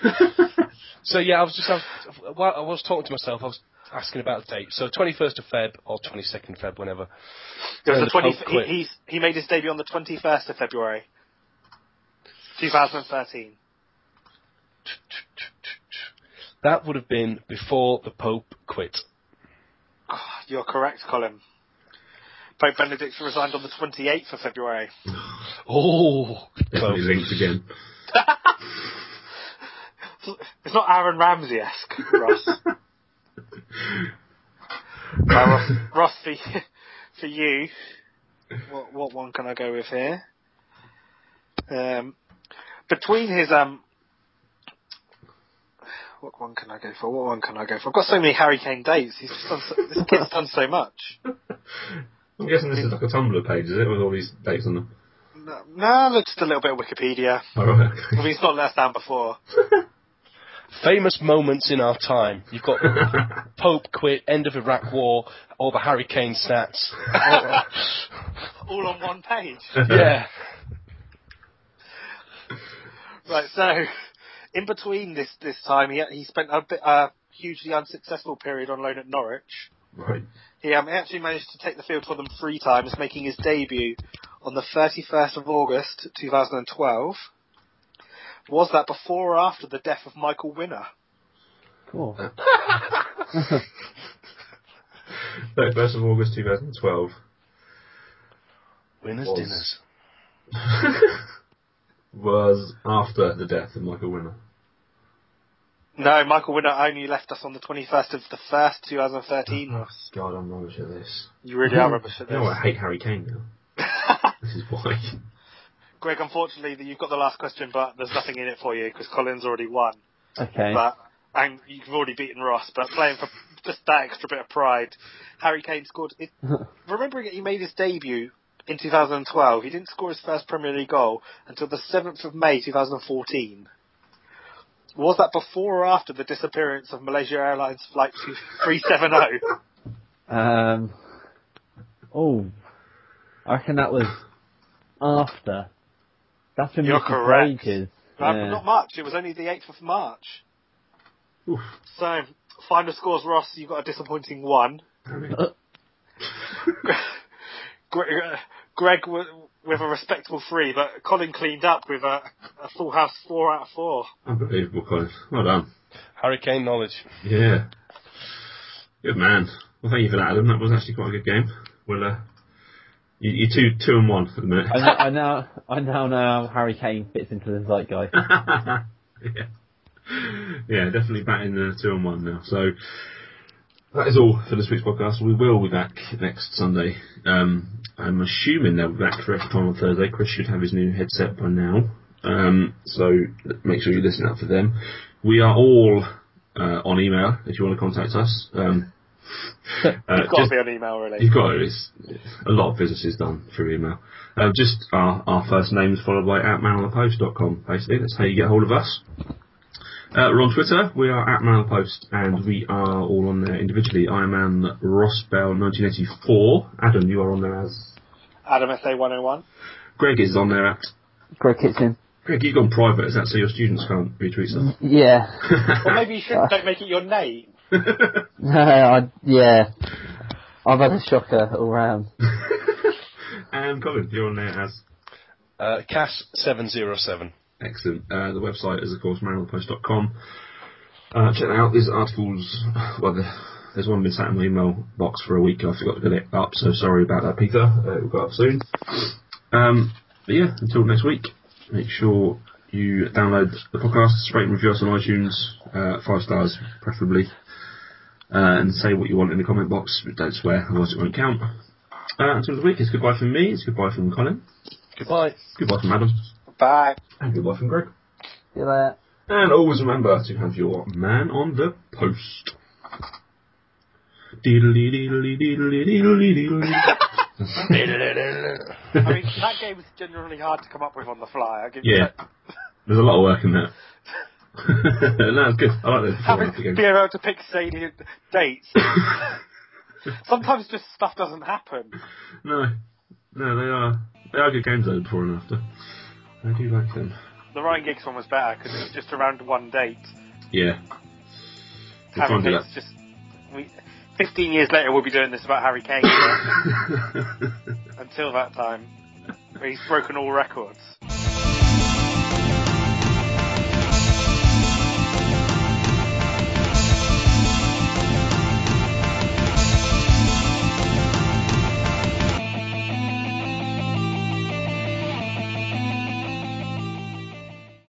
[SPEAKER 2] so yeah, I was just I was, while I was talking to myself. I was asking about the date. So 21st of Feb or 22nd Feb, whenever.
[SPEAKER 3] It was
[SPEAKER 2] when
[SPEAKER 3] the 20, he, he's, he made his debut on the 21st of February. 2013.
[SPEAKER 2] That would have been before the Pope quit.
[SPEAKER 3] You're correct, Colin. Pope Benedict resigned on the 28th of February.
[SPEAKER 2] Oh,
[SPEAKER 1] Definitely
[SPEAKER 2] close.
[SPEAKER 1] linked again.
[SPEAKER 3] It's not Aaron Ramsey-esque, Ross. Right, Ross, Ross for, for you, what, what one can I go with here? Um, between his um, what one can I go for? What one can I go for? I've got so many Harry Kane dates. He's just done so, this kid's done so much.
[SPEAKER 1] I'm guessing this is like a Tumblr page, is it, with all these dates on them?
[SPEAKER 3] No, no just a little bit of Wikipedia.
[SPEAKER 1] Oh, right,
[SPEAKER 3] I mean,
[SPEAKER 1] okay.
[SPEAKER 3] he's not let us down before.
[SPEAKER 2] Famous moments in our time. You've got Pope quit, end of Iraq War, all the Harry Kane stats.
[SPEAKER 3] All on one page.
[SPEAKER 2] yeah.
[SPEAKER 3] Right, so in between this this time, he he spent a bit uh, hugely unsuccessful period on loan at Norwich.
[SPEAKER 1] right.
[SPEAKER 3] He um, actually managed to take the field for them three times, making his debut on the 31st of August 2012. Was that before or after the death of Michael Winner?
[SPEAKER 4] Cool.
[SPEAKER 1] 31st of August 2012.
[SPEAKER 2] Winners
[SPEAKER 1] Was.
[SPEAKER 2] dinners.
[SPEAKER 1] was after the death of Michael Winner.
[SPEAKER 3] No, Michael Winner only left us on the 21st of the 1st 2013.
[SPEAKER 1] Oh, God, I'm rubbish at this.
[SPEAKER 3] You really are oh, rubbish at
[SPEAKER 1] You know, I hate Harry Kane now. This is why.
[SPEAKER 3] Greg, unfortunately, you've got the last question, but there's nothing in it for you because Colin's already won.
[SPEAKER 4] Okay.
[SPEAKER 3] But and you've already beaten Ross. But playing for just that extra bit of pride, Harry Kane scored. It, remembering that he made his debut in 2012, he didn't score his first Premier League goal until the 7th of May 2014. Was that before or after the disappearance of Malaysia Airlines flight 370?
[SPEAKER 4] Um. Oh, I reckon that was after. That's been
[SPEAKER 3] You're
[SPEAKER 4] missing for
[SPEAKER 3] correct.
[SPEAKER 4] ages.
[SPEAKER 3] Uh,
[SPEAKER 4] Yeah.
[SPEAKER 3] Not much. It was only the 8th of March.
[SPEAKER 1] Oof.
[SPEAKER 3] So, final scores, Ross. You got a disappointing one. Greg, uh, Greg w- with a respectable three, but Colin cleaned up with a, a full house four out of four.
[SPEAKER 1] Unbelievable, Colin. Well done.
[SPEAKER 2] Hurricane knowledge.
[SPEAKER 1] Yeah. Good man. Well, thank you for that, Adam. That was actually quite a good game. Well, uh, you, you're two, two and one at the minute.
[SPEAKER 4] I, know, I now I now know how Harry Kane fits into the zeitgeist.
[SPEAKER 1] yeah. Yeah, definitely batting the two and one now. So that is all for this week's podcast. We will be back next Sunday. Um, I'm assuming they'll be back for extra time on Thursday. Chris should have his new headset by now. Um, so make sure you listen out for them. We are all uh, on email if you want to contact us. Um, uh,
[SPEAKER 3] got to be on email, really.
[SPEAKER 1] You've got to. It's, a lot of business is done through email. Uh, just our, our first names followed by at manonthepost.com, basically. That's how you get hold of us. Uh, we're on Twitter. We are at Man on the Post, and we are all on there individually. I am an Ross Bell 1984. Adam, you are on there as.
[SPEAKER 3] Adam SA 101.
[SPEAKER 1] Greg is on there at.
[SPEAKER 4] Greg Kitchen.
[SPEAKER 1] Greg, you've gone private. Is that so your students can't retweet stuff?
[SPEAKER 4] Yeah.
[SPEAKER 3] Or maybe you shouldn't, don't make it your name.
[SPEAKER 4] I, yeah. I've had a shocker all round.
[SPEAKER 1] and Colin, you're on there as.
[SPEAKER 2] Uh, Cass707.
[SPEAKER 1] Excellent. Uh, the website is, of course, manonthepost.com. Uh, check that out. These articles, well, the, there's one been sat in my email box for a week. I forgot to get it up, so sorry about that, Peter. Uh, it'll go up soon. Um, but yeah, until next week, make sure you download the podcast, rate and review us on iTunes, uh, five stars preferably, uh, and say what you want in the comment box, but don't swear, otherwise it won't count. Uh, until the week, it's goodbye from me, it's goodbye from Colin,
[SPEAKER 2] Goodbye.
[SPEAKER 1] goodbye from Adam,
[SPEAKER 3] Bye.
[SPEAKER 1] and goodbye from Greg.
[SPEAKER 4] See you later.
[SPEAKER 1] And always remember to have your man on the post. Deedly deedly deedly deedly deedly.
[SPEAKER 3] I mean, that game was genuinely hard to come up with on the fly. I give
[SPEAKER 1] Yeah.
[SPEAKER 3] that.
[SPEAKER 1] There's a lot of work in that. no, it's good. I like those before
[SPEAKER 3] Having
[SPEAKER 1] after
[SPEAKER 3] being able to pick salient dates. Sometimes just stuff doesn't happen.
[SPEAKER 1] No, no, they are they are good games though. Before and after, I do like them.
[SPEAKER 3] The Ryan Giggs one was better because it was just around one date.
[SPEAKER 1] Yeah. We'll
[SPEAKER 3] Harry Kane's just. We, Fifteen years later, we'll be doing this about Harry Kane. Until that time, he's broken all records.